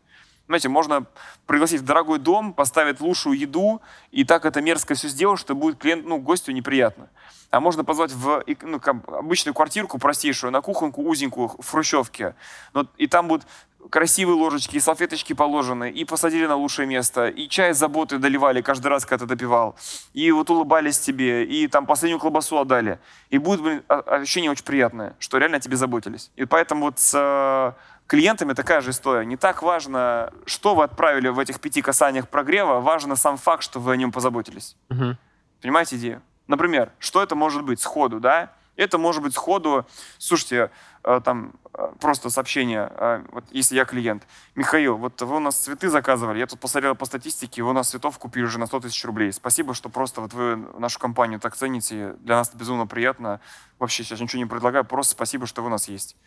B: Знаете, можно пригласить в дорогой дом, поставить лучшую еду, и так это мерзко все сделать, что будет клиент, ну, гостю неприятно. А можно позвать в ну, обычную квартирку простейшую, на кухонку узенькую в хрущевке. Но, и там будет красивые ложечки, и салфеточки положены, и посадили на лучшее место, и чай с заботой доливали каждый раз, когда ты допивал, и вот улыбались тебе, и там последнюю колбасу отдали. И будет блин, ощущение очень приятное, что реально о тебе заботились. И поэтому вот с э, клиентами такая же история. Не так важно, что вы отправили в этих пяти касаниях прогрева, важно сам факт, что вы о нем позаботились.
E: Мгм.
B: Понимаете идею? Например, что это может быть сходу, да? Это может быть сходу, слушайте, э, там э, просто сообщение, э, вот если я клиент. Михаил, вот вы у нас цветы заказывали, я тут посмотрел по статистике, вы у нас цветов купили уже на 100 тысяч рублей. Спасибо, что просто вот вы нашу компанию так цените, для нас это безумно приятно. Вообще сейчас ничего не предлагаю, просто спасибо, что вы у нас есть.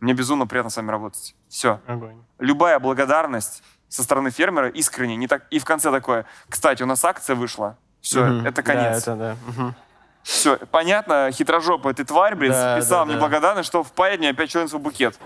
B: Мне безумно приятно с вами работать. Все
E: Огонь.
B: любая благодарность со стороны фермера искренне, не так и в конце такое. Кстати, у нас акция вышла. Все,
E: Мгм.
B: это
E: Да,
B: конец.
E: это да.
B: Все, понятно, хитрожопая ты тварь, блин,
E: Да,
B: писал
E: да,
B: мне
E: да.
B: благодарность, что впарит мне опять что-нибудь в букет.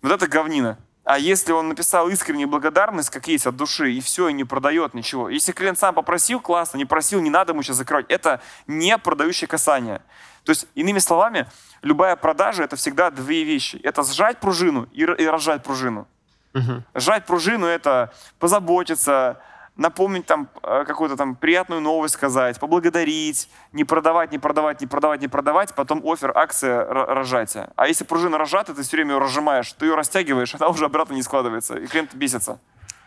B: Вот это говнина. А если он написал искреннюю благодарность, как есть от души, и все, и не продает ничего. Если клиент сам попросил, классно, не просил, не надо ему сейчас закрывать. Это не продающее касание. То есть, иными словами, любая продажа — это всегда две вещи. Это сжать пружину и, и разжать пружину.
E: Мгм.
B: Сжать пружину — это позаботиться, напомнить там э, какую-то там приятную новость сказать, поблагодарить, не продавать, не продавать, не продавать, не продавать, потом офер, акция, р- разжатие. А если пружина разжата, ты все время ее разжимаешь, ты ее растягиваешь, она уже обратно не складывается, и клиент бесится.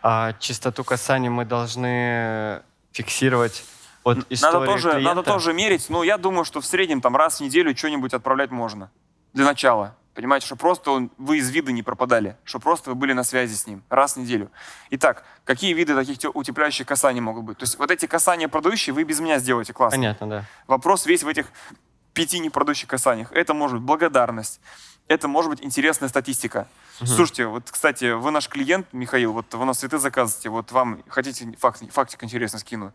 E: А чистоту касаний мы должны фиксировать от истории
B: Надо тоже,
E: клиента?
B: надо тоже мерить, но я думаю, что в среднем там раз в неделю что-нибудь отправлять можно. Для начала. Понимаете, что просто он, вы из вида не пропадали, что просто вы были на связи с ним раз в неделю. Итак, какие виды таких те- утепляющих касаний могут быть? То есть вот эти касания продающие вы без меня сделаете, классно.
E: Понятно, да.
B: Вопрос весь в этих пяти непродающих касаниях. Это может быть благодарность, это может быть интересная статистика. Слушайте, вот, кстати, вы наш клиент, Михаил, вот вы у нас цветы заказываете, вот вам хотите факт, фактик интересно скину.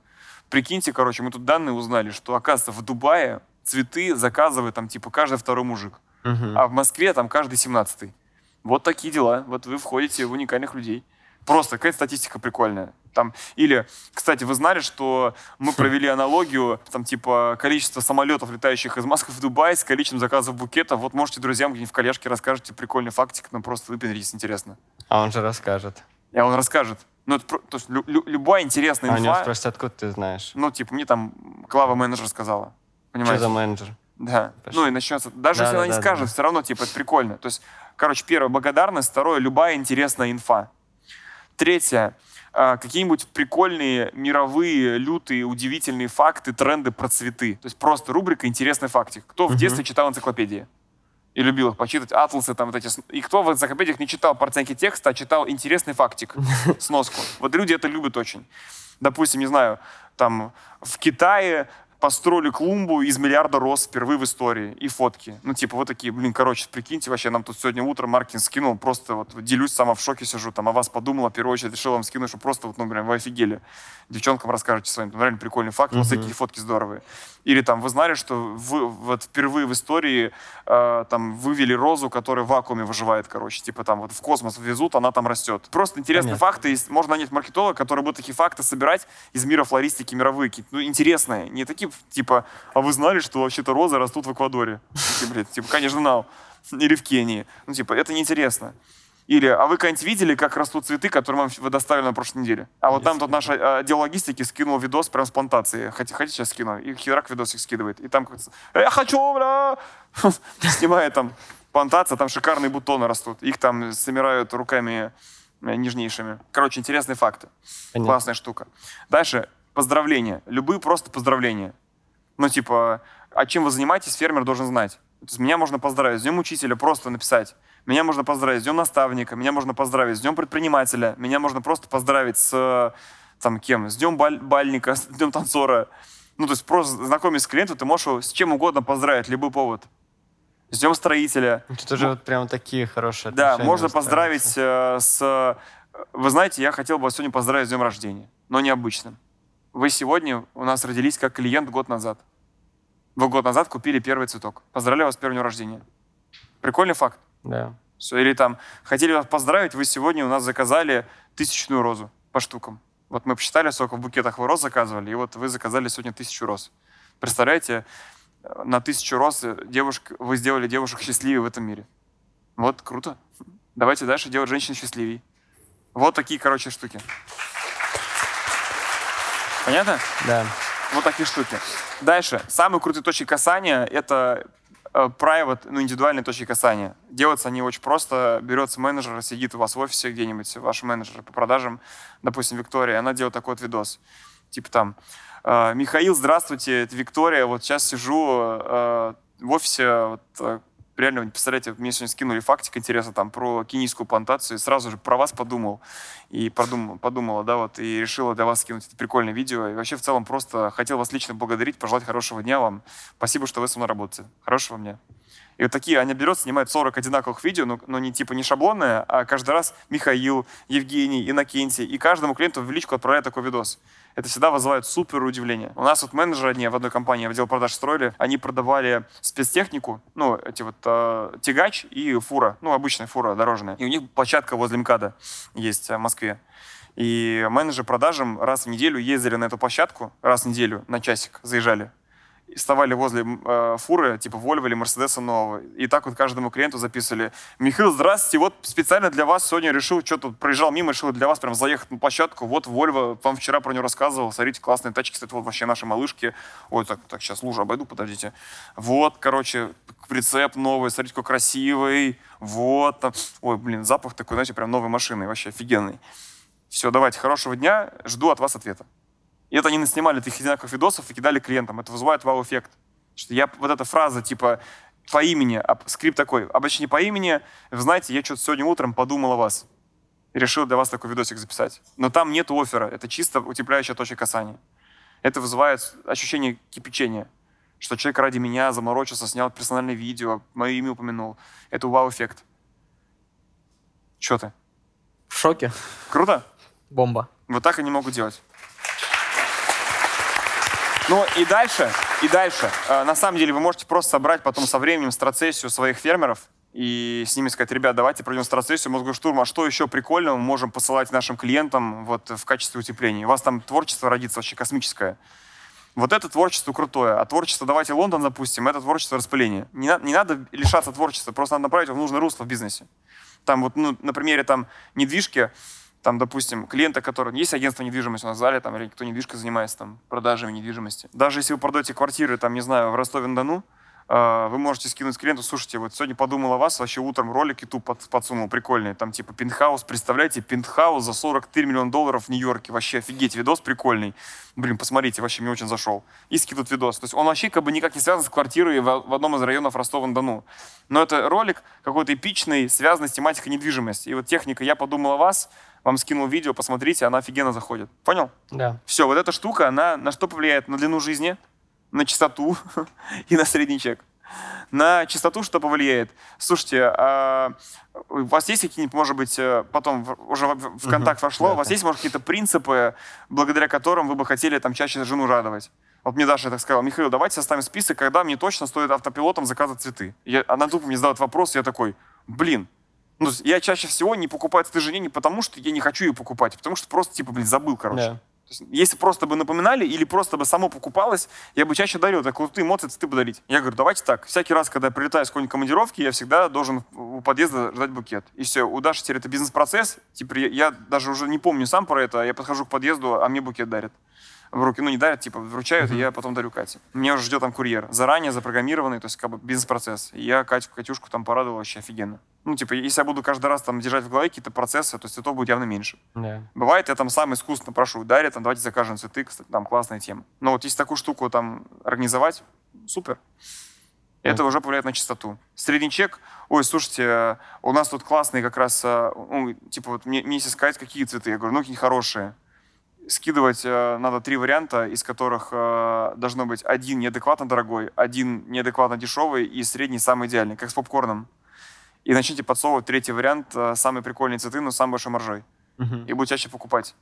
B: Прикиньте, короче, мы тут данные узнали, что, оказывается, в Дубае цветы заказывает там типа каждый второй мужик, А в Москве там каждый семнадцатый. Вот такие дела. Вот вы входите в уникальных людей. Просто какая-то статистика прикольная. Там, или, кстати, вы знали, что мы провели аналогию, там, типа, количество самолетов, летающих из Москвы в Дубай с количеством заказов букетов. Вот можете друзьям где-нибудь в коллежке расскажете прикольный фактик, ну, просто выпендритесь, интересно.
E: А он же расскажет.
B: И он расскажет. Ну, это, то есть, лю- лю- любая интересная
E: А у него
B: инфа,
E: спросят, откуда ты знаешь?
B: ну, типа, мне там Клава менеджер сказала.
E: Что
B: Понимаете?
E: за менеджер?
B: Да.
E: Пошли.
B: Ну и начнется. Даже
E: Да,
B: если
E: да,
B: она не
E: да,
B: скажет,
E: да.
B: все равно, типа, это прикольно. То есть, короче, первое, благодарность. Второе, любая интересная инфа. Третье, а, какие-нибудь прикольные, мировые, лютые, удивительные факты, тренды про цветы. То есть просто рубрика «Интересный фактик». Кто в детстве читал энциклопедии? И любил их почитать, атласы там вот эти. И кто в энциклопедиях не читал порценки текста, а читал интересный фактик, сноску. Вот люди это любят очень. Допустим, не знаю, там в Китае построили клумбу из миллиарда роз впервые в истории. И фотки. Ну, типа, вот такие, блин, короче, прикиньте, вообще, нам тут сегодня утром Маркин скинул, просто вот делюсь, сама в шоке сижу, там, о вас подумала, в первую очередь решил вам скинуть, что просто вот, ну, блин, вы офигели. Девчонкам расскажете своим, там, реально прикольный факт, вот такие фотки здоровые. Или там, вы знали, что вы, вот впервые в истории э, там вывели розу, которая в вакууме выживает, короче, типа там вот в космос везут, она там растет. Просто интересные
E: Понятно.
B: факты, есть. можно нанять маркетолога, который будет такие факты собирать из мира флористики мировые, ну, интересные, не такие, типа, а вы знали, что вообще-то розы растут в Эквадоре? Типа, конечно, знал. Или в Кении. Ну, типа, это неинтересно. Или, а вы когда-нибудь видели, как растут цветы, которые вам вы доставили на прошлой неделе? А вот там тут наш э, отдел логистики скинул видос прям с плантации. Хотите, хотите сейчас скину? И херак видосик скидывает. И там какой-то, я хочу, бля! Снимает там плантация, там шикарные бутоны растут. Их там собирают руками э, нежнейшими. Короче, интересные факты.
E: Понятно.
B: Классная штука. Дальше, поздравления. Любые просто поздравления. Ну, типа, а чем вы занимаетесь, фермер должен знать. То есть меня можно поздравить с днем учителя, просто написать. Меня можно поздравить с днем наставника, меня можно поздравить с днем предпринимателя, меня можно просто поздравить с, там, кем, с днем баль- бальника, с днем танцора. Ну, то есть просто знакомясь с клиентом, ты можешь его с чем угодно поздравить, любой повод. С днем строителя.
E: Тут уже вот прям такие хорошие
B: Да, можно поздравить э, с... э, Вы знаете, я хотел бы вас сегодня поздравить с днем рождения, но необычным. Вы сегодня у нас родились как клиент год назад. Вы год назад купили первый цветок. Поздравляю вас с первым днем рождения. Прикольный факт.
E: Да.
B: Всё, Или там, хотели вас поздравить, вы сегодня у нас заказали тысячную розу по штукам. Вот мы посчитали, сколько в букетах вы роз заказывали, и вот вы заказали сегодня тысячу роз. Представляете, на тысячу роз девушек, вы сделали девушек счастливее в этом мире. Вот, круто. Давайте дальше делать женщин счастливей. Вот такие, короче, штуки. Понятно?
E: Да.
B: Вот такие штуки. Дальше. Самые крутые точки касания — это э, private, ну, индивидуальные точки касания. Делаются они очень просто. Берется менеджер, сидит у вас в офисе где-нибудь, ваш менеджер по продажам, допустим, Виктория, она делает такой вот видос. Типа там, э, Михаил, здравствуйте, это Виктория, вот сейчас сижу э, в офисе, вот, реально, представляете, мне сегодня скинули фактик интересно там про кенийскую плантацию, сразу же про вас подумал, и подумал, подумала, да, вот, и решила для вас скинуть это прикольное видео, и вообще в целом просто хотел вас лично благодарить, пожелать хорошего дня вам, спасибо, что вы со мной работаете, хорошего дня. И вот такие, они берут, снимают 40 одинаковых видео, но, но не типа не шаблонные, а каждый раз Михаил, Евгений, Иннокентий, и каждому клиенту в личку отправляют такой видос это всегда вызывает супер удивление. У нас вот менеджеры одни в одной компании в отдел продаж строили, они продавали спецтехнику, ну, эти вот э, тягач и фура, ну, обычная фура дорожная. И у них площадка возле МКАДа есть э, в Москве. И менеджеры продажам раз в неделю ездили на эту площадку, раз в неделю на часик заезжали вставали возле э, фуры, типа Volvo или Mercedes нового. И так вот каждому клиенту записывали. Михаил, здравствуйте, вот специально для вас сегодня решил, что тут проезжал мимо, решил для вас прям заехать на площадку. Вот Volvo, вам вчера про него рассказывал. Смотрите, классные тачки, кстати, вот вообще наши малышки. Ой, так, так, сейчас лужу обойду, подождите. Вот, короче, прицеп новый, смотрите, какой красивый. Вот. Ой, блин, запах такой, знаете, прям новой машины, вообще офигенный. Все, давайте, хорошего дня, жду от вас ответа. И это они снимали таких одинаковых видосов и кидали клиентам. Это вызывает вау-эффект. Что я, вот эта фраза, типа, по имени, а, скрипт такой, обращение по имени, вы знаете, я что-то сегодня утром подумал о вас. И решил для вас такой видосик записать. Но там нет оффера, это чисто утепляющая точка касания. Это вызывает ощущение кипячения, что человек ради меня заморочился, снял персональное видео, мое имя упомянул. Это вау-эффект. Что ты?
A: В шоке.
B: Круто?
A: Бомба.
B: Вот так они могут делать. Ну и дальше, и дальше. Э, на самом деле вы можете просто собрать потом со временем страцессию своих фермеров и с ними сказать, ребят, давайте пройдем страцессию, штурм, а что еще прикольного мы можем посылать нашим клиентам вот в качестве утепления. У вас там творчество родится вообще космическое. Вот это творчество крутое, а творчество давайте Лондон запустим, это творчество распыления. Не, на, не надо лишаться творчества, просто надо направить его в нужное русло в бизнесе. Там вот, ну, на примере там недвижки, там, допустим, клиента, который... Есть агентство недвижимости у нас в зале, там, или кто недвижкой занимается, там, продажами недвижимости. Даже если вы продаете квартиры, там, не знаю, в Ростове-на-Дону, э, вы можете скинуть клиенту, слушайте, вот сегодня подумал о вас, вообще утром ролик YouTube под, подсунул, прикольный, там, типа, пентхаус, представляете, пентхаус за 43 миллиона долларов в Нью-Йорке, вообще офигеть, видос прикольный. Блин, посмотрите, вообще мне очень зашел. И скидывают видос. То есть он вообще как бы никак не связан с квартирой в, в одном из районов Ростова-на-Дону. Но это ролик какой-то эпичный, связанный с тематикой недвижимости. И вот техника «Я подумал о вас», вам скинул видео, посмотрите, она офигенно заходит. Понял?
E: Да.
B: Все, вот эта штука, она на что повлияет? На длину жизни, на частоту и на средний чек. На частоту что повлияет? Слушайте, а у вас есть какие-нибудь, может быть, э, потом уже в контакт вошло, у вас есть, может, какие-то принципы, благодаря которым вы бы хотели там чаще жену радовать? Вот мне Даша так сказала, Михаил, давайте составим список, когда мне точно стоит автопилотом заказывать цветы. Я, она тупо мне задает вопрос, я такой, блин, ну, я чаще всего не покупаю цветы жене не потому, что я не хочу ее покупать, а потому что просто, типа, блин, забыл, короче.
E: Да.
B: есть, если просто бы напоминали или просто бы само покупалось, я бы чаще дарил. Так крутые эмоции цветы бы дарить. Я говорю, давайте так. Всякий раз, когда я прилетаю с какой-нибудь командировки, я всегда должен у подъезда ждать букет. И все. У Даши теперь это бизнес-процесс. Типа, я, я даже уже не помню сам про это. Я подхожу к подъезду, а мне букет дарят в руки, ну не дарят, типа вручают, mm-hmm. и я потом дарю Кате. Меня уже ждет там курьер, заранее запрограммированный, то есть как бы бизнес-процесс. И я Катю, Катюшку там порадовал вообще офигенно. Ну, типа, если я буду каждый раз там держать в голове какие-то процессы, то цветов будет явно меньше.
E: Yeah.
B: Бывает, я там сам искусственно прошу, дарят, там, давайте закажем цветы, кстати, там классная тема. Но вот если такую штуку там организовать, супер. Это уже повлияет на частоту. Средний чек, ой, слушайте, у нас тут классные как раз, э, ну, типа, вот мне, мне если сказать, какие цветы, я говорю, ну, какие хорошие скидывать э, надо три варианта, из которых э, должно быть один неадекватно дорогой, один неадекватно дешевый и средний самый идеальный, как с попкорном. И начните подсовывать третий вариант, э, самый прикольный цветы, но с самой большой маржой.
E: Мгм.
B: И будет чаще покупать.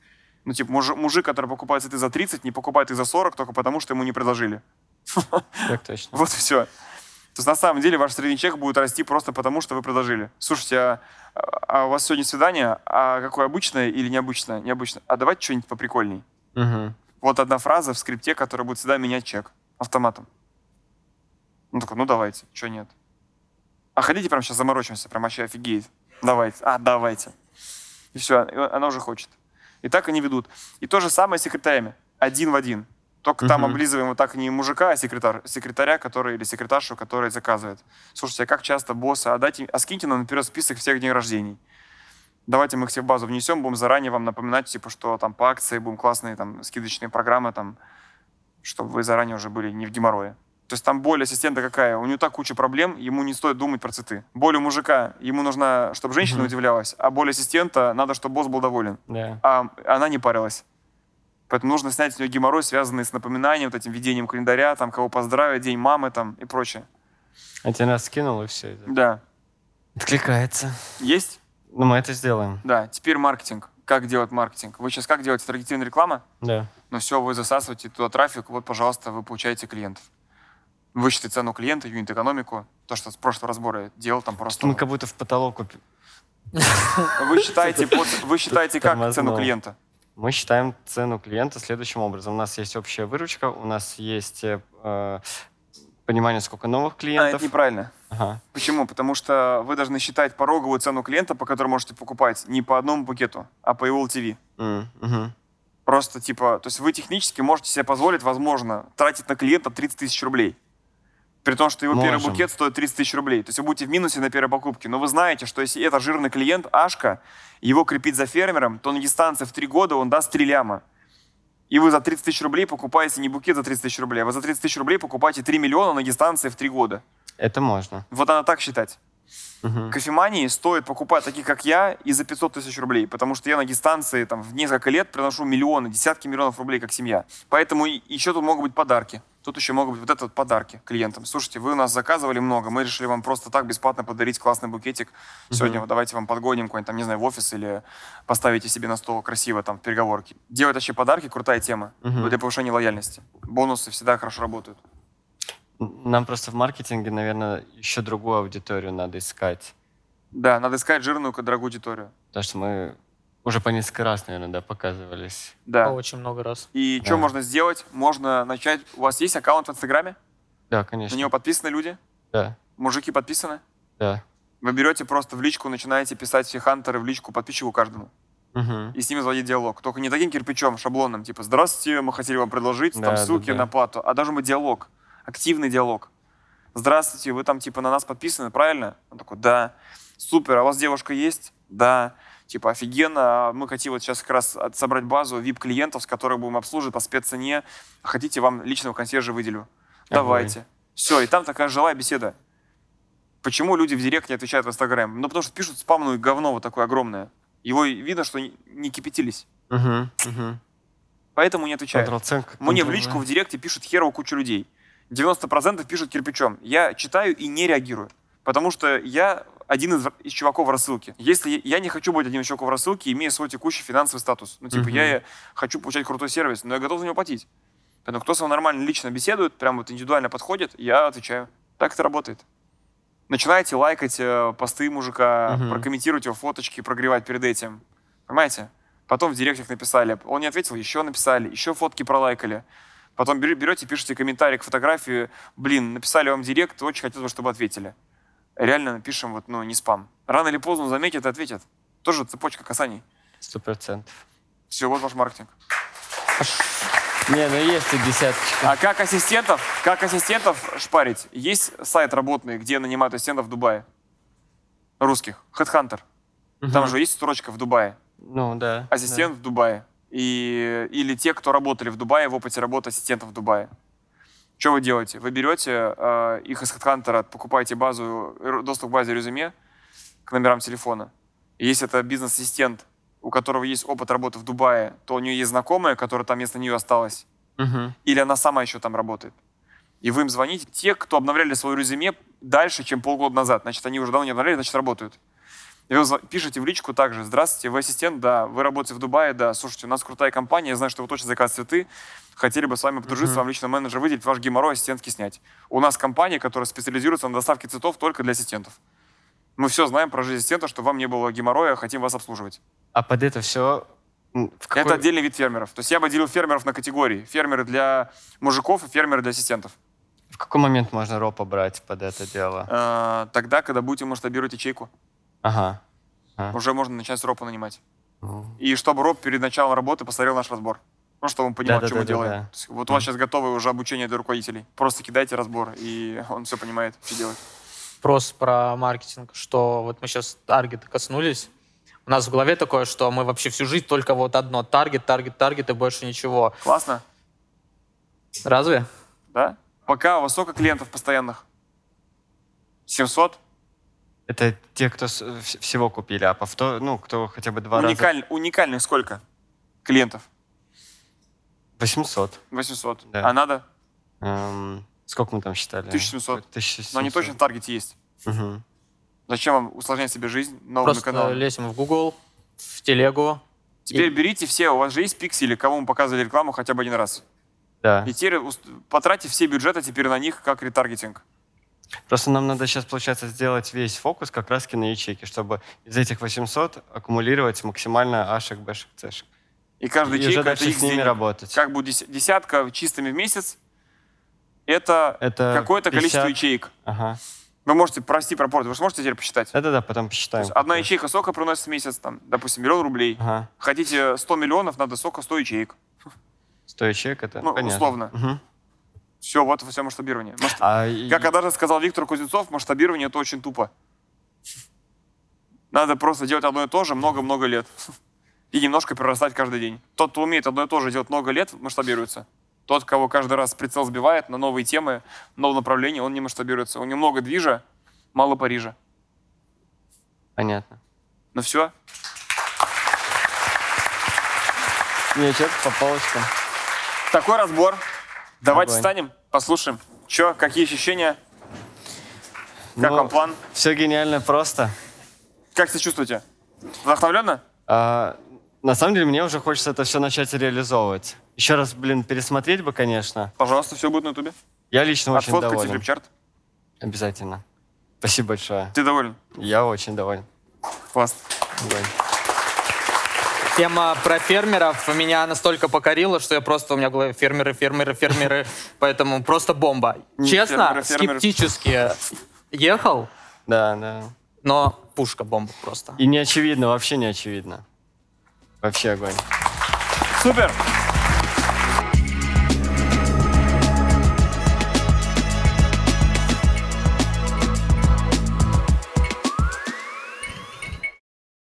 B: Ну, типа, муж- мужик, который покупает цветы за 30, не покупает их за 40 только потому, что ему не предложили.
E: Так точно.
B: Вот и все. То есть на самом деле ваш средний чек будет расти просто потому, что вы предложили. Слушайте, а, а у вас сегодня свидание, а какое обычное или необычное? Необычное. А давайте что-нибудь поприкольней. Вот одна фраза в скрипте, которая будет всегда менять чек автоматом. Ну такой, ну давайте, что нет. А хотите прям сейчас заморочимся, прям вообще офигеет. Давайте. А, давайте. И все, она уже хочет. И так они ведут. И то же самое с секретарями. Один в один. Только там
E: Мгм.
B: облизываем вот так не мужика, а секретарь, секретаря, который или секретаршу, который заказывает. Слушайте, а как часто боссы, а, дайте, а скиньте нам наперед список всех дней рождений. Давайте мы их все в базу внесем, будем заранее вам напоминать, типа, что там по акции будем классные там скидочные программы, там, чтобы вы заранее уже были не в геморрое. То есть там боль ассистента какая? У него так куча проблем, ему не стоит думать про цветы. Боль у мужика, ему нужна, чтобы женщина
E: Мгм.
B: удивлялась, а боль ассистента, надо, чтобы босс был доволен.
E: Да.
B: А она не парилась. Поэтому нужно снять с нее геморрой, связанный с напоминанием, вот этим ведением календаря, там, кого поздравить, день мамы там и прочее.
E: Один раз скинул, и все.
B: Да.
E: Откликается.
B: Есть?
E: Ну, мы это сделаем.
B: Да. Теперь маркетинг. Как делать маркетинг? Вы сейчас как делаете таргетированная реклама?
E: Да.
B: Ну все, вы засасываете туда трафик, вот, пожалуйста, вы получаете клиентов. Высчитать цену клиента, юнит-экономику. То, что с прошлого разбора я делал, там просто...
E: Мы как будто в потолок упи-
B: Вы считаете, вы считаете как цену клиента?
E: Мы считаем цену клиента следующим образом. У нас есть общая выручка, у нас есть э, понимание, сколько новых
B: А,
E: клиентов.
B: это неправильно.
E: Ага.
B: Почему? Потому что вы должны считать пороговую цену клиента, по которой можете покупать не по одному пакету, а по его LTV.
E: М, мгм.
B: Просто типа, то есть вы технически можете себе позволить, возможно, тратить на клиента 30 тысяч рублей. При том, что его первый
E: Можем.
B: букет стоит 30 тысяч рублей. То есть вы будете в минусе на первой покупке. Но вы знаете, что если это жирный клиент, Ашка, его крепить за фермером, то на дистанции в 3 года он даст 3 ляма. И вы за 30 тысяч рублей покупаете не букет за 30 тысяч рублей, а вы за 30 тысяч рублей покупаете 3 миллиона на дистанции в 3 года.
E: Это можно.
B: Вот она так считать.
E: Мгм.
B: Кофемании стоит покупать таких, как я, и за 500 тысяч рублей, потому что я на дистанции там, в несколько лет приношу миллионы, десятки миллионов рублей, как семья. Поэтому еще тут могут быть подарки. Тут еще могут быть вот это вот подарки клиентам. Слушайте, вы у нас заказывали много, мы решили вам просто так бесплатно подарить классный букетик. Сегодня вот давайте вам подгоним какой-нибудь там, не знаю, в офис или поставите себе на стол красиво там в переговорке. Делать вообще подарки, крутая тема
E: Мгм.
B: для повышения лояльности. Бонусы всегда хорошо работают.
E: Нам просто в маркетинге, наверное, еще другую аудиторию надо искать.
B: Да, надо искать жирную, дорогую аудиторию.
E: Потому что мы уже по несколько раз, наверное, да, показывались.
B: Да.
A: Очень много раз.
B: И
E: Да.
B: что можно сделать? Можно начать... У вас есть аккаунт в Инстаграме?
E: Да,
B: На
E: конечно.
B: него подписаны люди?
E: Да,
B: Мужики подписаны?
E: да.
B: Вы берете просто в личку, начинаете писать все хантеры в личку подписчику каждому.
E: Мгм.
B: И с ними заводить диалог. Только не таким кирпичом, шаблонным, типа «Здравствуйте, мы хотели вам предложить
E: Да,
B: там
E: да,
B: ссылки
E: да.
B: на плату». А должен быть диалог, активный диалог. «Здравствуйте, вы там типа на нас подписаны, правильно?» Он такой «Да». «Супер, а у вас девушка есть?» «Да». Типа офигенно, а мы хотим вот сейчас как раз собрать базу VIP-клиентов, с которых будем обслуживать по спеццене. Хотите, вам личного консьержа выделю? Давайте. Все, и там такая живая беседа. Почему люди в директ не отвечают в Инстаграм? Ну, потому что пишут спамную говно вот такое огромное. Его видно, что не- кипятились.
E: Мгм. Мгм.
B: Поэтому не отвечают. Мне в личку в директе пишут херово кучу людей. 90% пишут кирпичом. Я читаю и не реагирую. Потому что я один из, из чуваков в рассылке. Если я- не хочу быть одним из чуваков в рассылке, имея свой текущий финансовый статус. Ну, типа,
E: Мгм.
B: я хочу получать крутой сервис, но я готов за него платить. Поэтому кто со мной нормально лично беседует, прям вот индивидуально подходит, я отвечаю. Так это работает. Начинаете лайкать э, посты мужика,
E: Мгм.
B: прокомментировать его фоточки, прогревать перед этим. Понимаете? Потом в директах написали. Он не ответил, еще написали, еще фотки пролайкали. Потом бере- берете, пишете комментарий к фотографии. Блин, написали вам директ, очень хотелось бы, чтобы ответили. Реально пишем вот, ну, не спам. Рано или поздно он заметит и ответит. Тоже цепочка касаний.
E: Сто процентов.
B: Все, вот ваш маркетинг.
E: Не, ну есть и десяточка.
B: А как ассистентов, как ассистентов шпарить? Есть сайт работный, где нанимают ассистентов в Дубае? Русских. Headhunter. Там
E: Мгм.
B: же есть строчка в Дубае.
E: Ну, да.
B: Ассистент в Дубае. И, или те, кто работали в Дубае, в опыте работы ассистентов в Дубае. Что вы делаете? Вы берете э, их из HeadHunter, покупаете базу, р- доступ к базе резюме к номерам телефона. И если это бизнес-ассистент, у которого есть опыт работы в Дубае, то у нее есть знакомая, которая там вместо нее осталась.
E: Мгм.
B: Или она сама еще там работает. И вы им звоните. Те, кто обновляли свое резюме дальше, чем полгода назад, значит, они уже давно не обновляли, значит, работают. И вы пишете в личку также, здравствуйте, вы ассистент, да, вы работаете в Дубае, да, слушайте, у нас крутая компания, я знаю, что вы точно заказываете цветы, хотели бы с вами подружиться,
E: Мгм.
B: вам лично менеджер выделить, ваш геморрой ассистентский снять. У нас компания, которая специализируется на доставке цветов только для ассистентов. Мы все знаем про жизнь ассистента, что вам не было геморроя, хотим вас обслуживать.
E: А под это все... В какой...
B: Это отдельный вид фермеров. То есть я бы делил фермеров на категории. Фермеры для мужиков и фермеры для ассистентов.
E: В какой момент можно ропа брать под это дело?
B: Э, Тогда, когда будете масштабировать ячейку.
E: Ага.
C: А.
B: уже можно начать с ропа нанимать. И чтобы роб перед началом работы посмотрел наш разбор. Ну, чтобы он понимал, что мы
C: Да-да-да-да-да.
B: делаем. То есть вот у вас сейчас готовое уже обучение для руководителей. Просто кидайте разбор, и он все понимает, что делать.
A: Вопрос про маркетинг, что вот мы сейчас таргета коснулись. У нас в голове такое, что мы вообще всю жизнь только вот одно. Таргет, таргет, таргет и больше ничего.
B: Классно?
A: Разве?
B: Да? Пока у вас сколько клиентов постоянных? 700?
C: Это те, кто с- вс- всего купили, а повтор, ну, кто хотя бы два раза...
B: Уникаль- Уникальных сколько клиентов?
C: 800.
B: 800.
C: Да.
B: А надо?
C: Эм, сколько мы там считали?
B: 1700.
C: 1700.
B: Но они точно в таргете есть.
C: Мгм.
B: Зачем вам усложнять себе жизнь новыми
A: Просто
B: каналами?
A: лезем в Google, в телегу.
B: Теперь
A: И-
B: берите все, у вас же есть пиксели, кому мы показывали рекламу хотя бы один раз.
C: Да.
B: И теперь потратьте все бюджеты теперь на них как ретаргетинг.
C: Просто нам надо сейчас, получается, сделать весь фокус как раз на ячейки, чтобы из этих 800 аккумулировать максимально ашек, бэшек, цешек.
B: И каждый
C: И уже
B: ячейка это их
C: с ними
B: денег.
C: работать.
B: Как будет дес- десятка чистыми в месяц, это,
C: Это
B: какое-то количество
C: 50.
B: ячеек.
C: Ага.
B: Вы можете прости пропорцию, вы же можете теперь посчитать.
C: Да-да-да, потом
B: То
C: посчитаем.
B: есть одна ячейка сколько приносит в месяц? Там, допустим, миллион рублей.
C: Ага.
B: Хотите 100 миллионов, надо сколько? 100 ячеек.
C: 100 ячеек это
B: Ну,
C: понятно.
B: условно.
C: Мгм.
B: Все, вот все масштабирование. Масштаб-
C: А и-
B: Как однажды сказал Виктор Кузнецов, масштабирование это очень тупо. Надо просто делать одно и то же много-много лет. И немножко прирастать каждый день. Тот, кто умеет одно и то же делать много лет, масштабируется. Тот, кого каждый раз прицел сбивает на новые темы, новые направления, он не масштабируется. У него много движа, мало Парижа.
C: Понятно.
B: Ну все.
C: Ячек по полочкам.
B: Такой разбор. Давайте
C: Огонь.
B: встанем, послушаем. Че, какие ощущения? Как
C: Ну,
B: вам план?
C: Все гениально просто.
B: Как себя чувствуете? Вдохновленно?
C: А, на самом деле, мне уже хочется это все начать реализовывать. Еще раз, блин, пересмотреть бы, конечно.
B: Пожалуйста, все будет на ютубе.
C: Я лично очень
B: Отфоткайте
C: доволен.
B: флипчарт.
C: Обязательно. Спасибо большое.
B: Ты доволен?
C: Я очень доволен.
B: Класс.
C: Огонь.
A: Тема про фермеров меня настолько покорила, что я просто у меня голове фермеры, фермеры, фермеры. Поэтому просто бомба.
B: Не
A: Честно,
B: фермеры, фермеры.
A: скептически ехал,
C: Да, да.
A: но пушка бомба просто.
C: И не очевидно, вообще не очевидно. Вообще огонь.
B: Супер!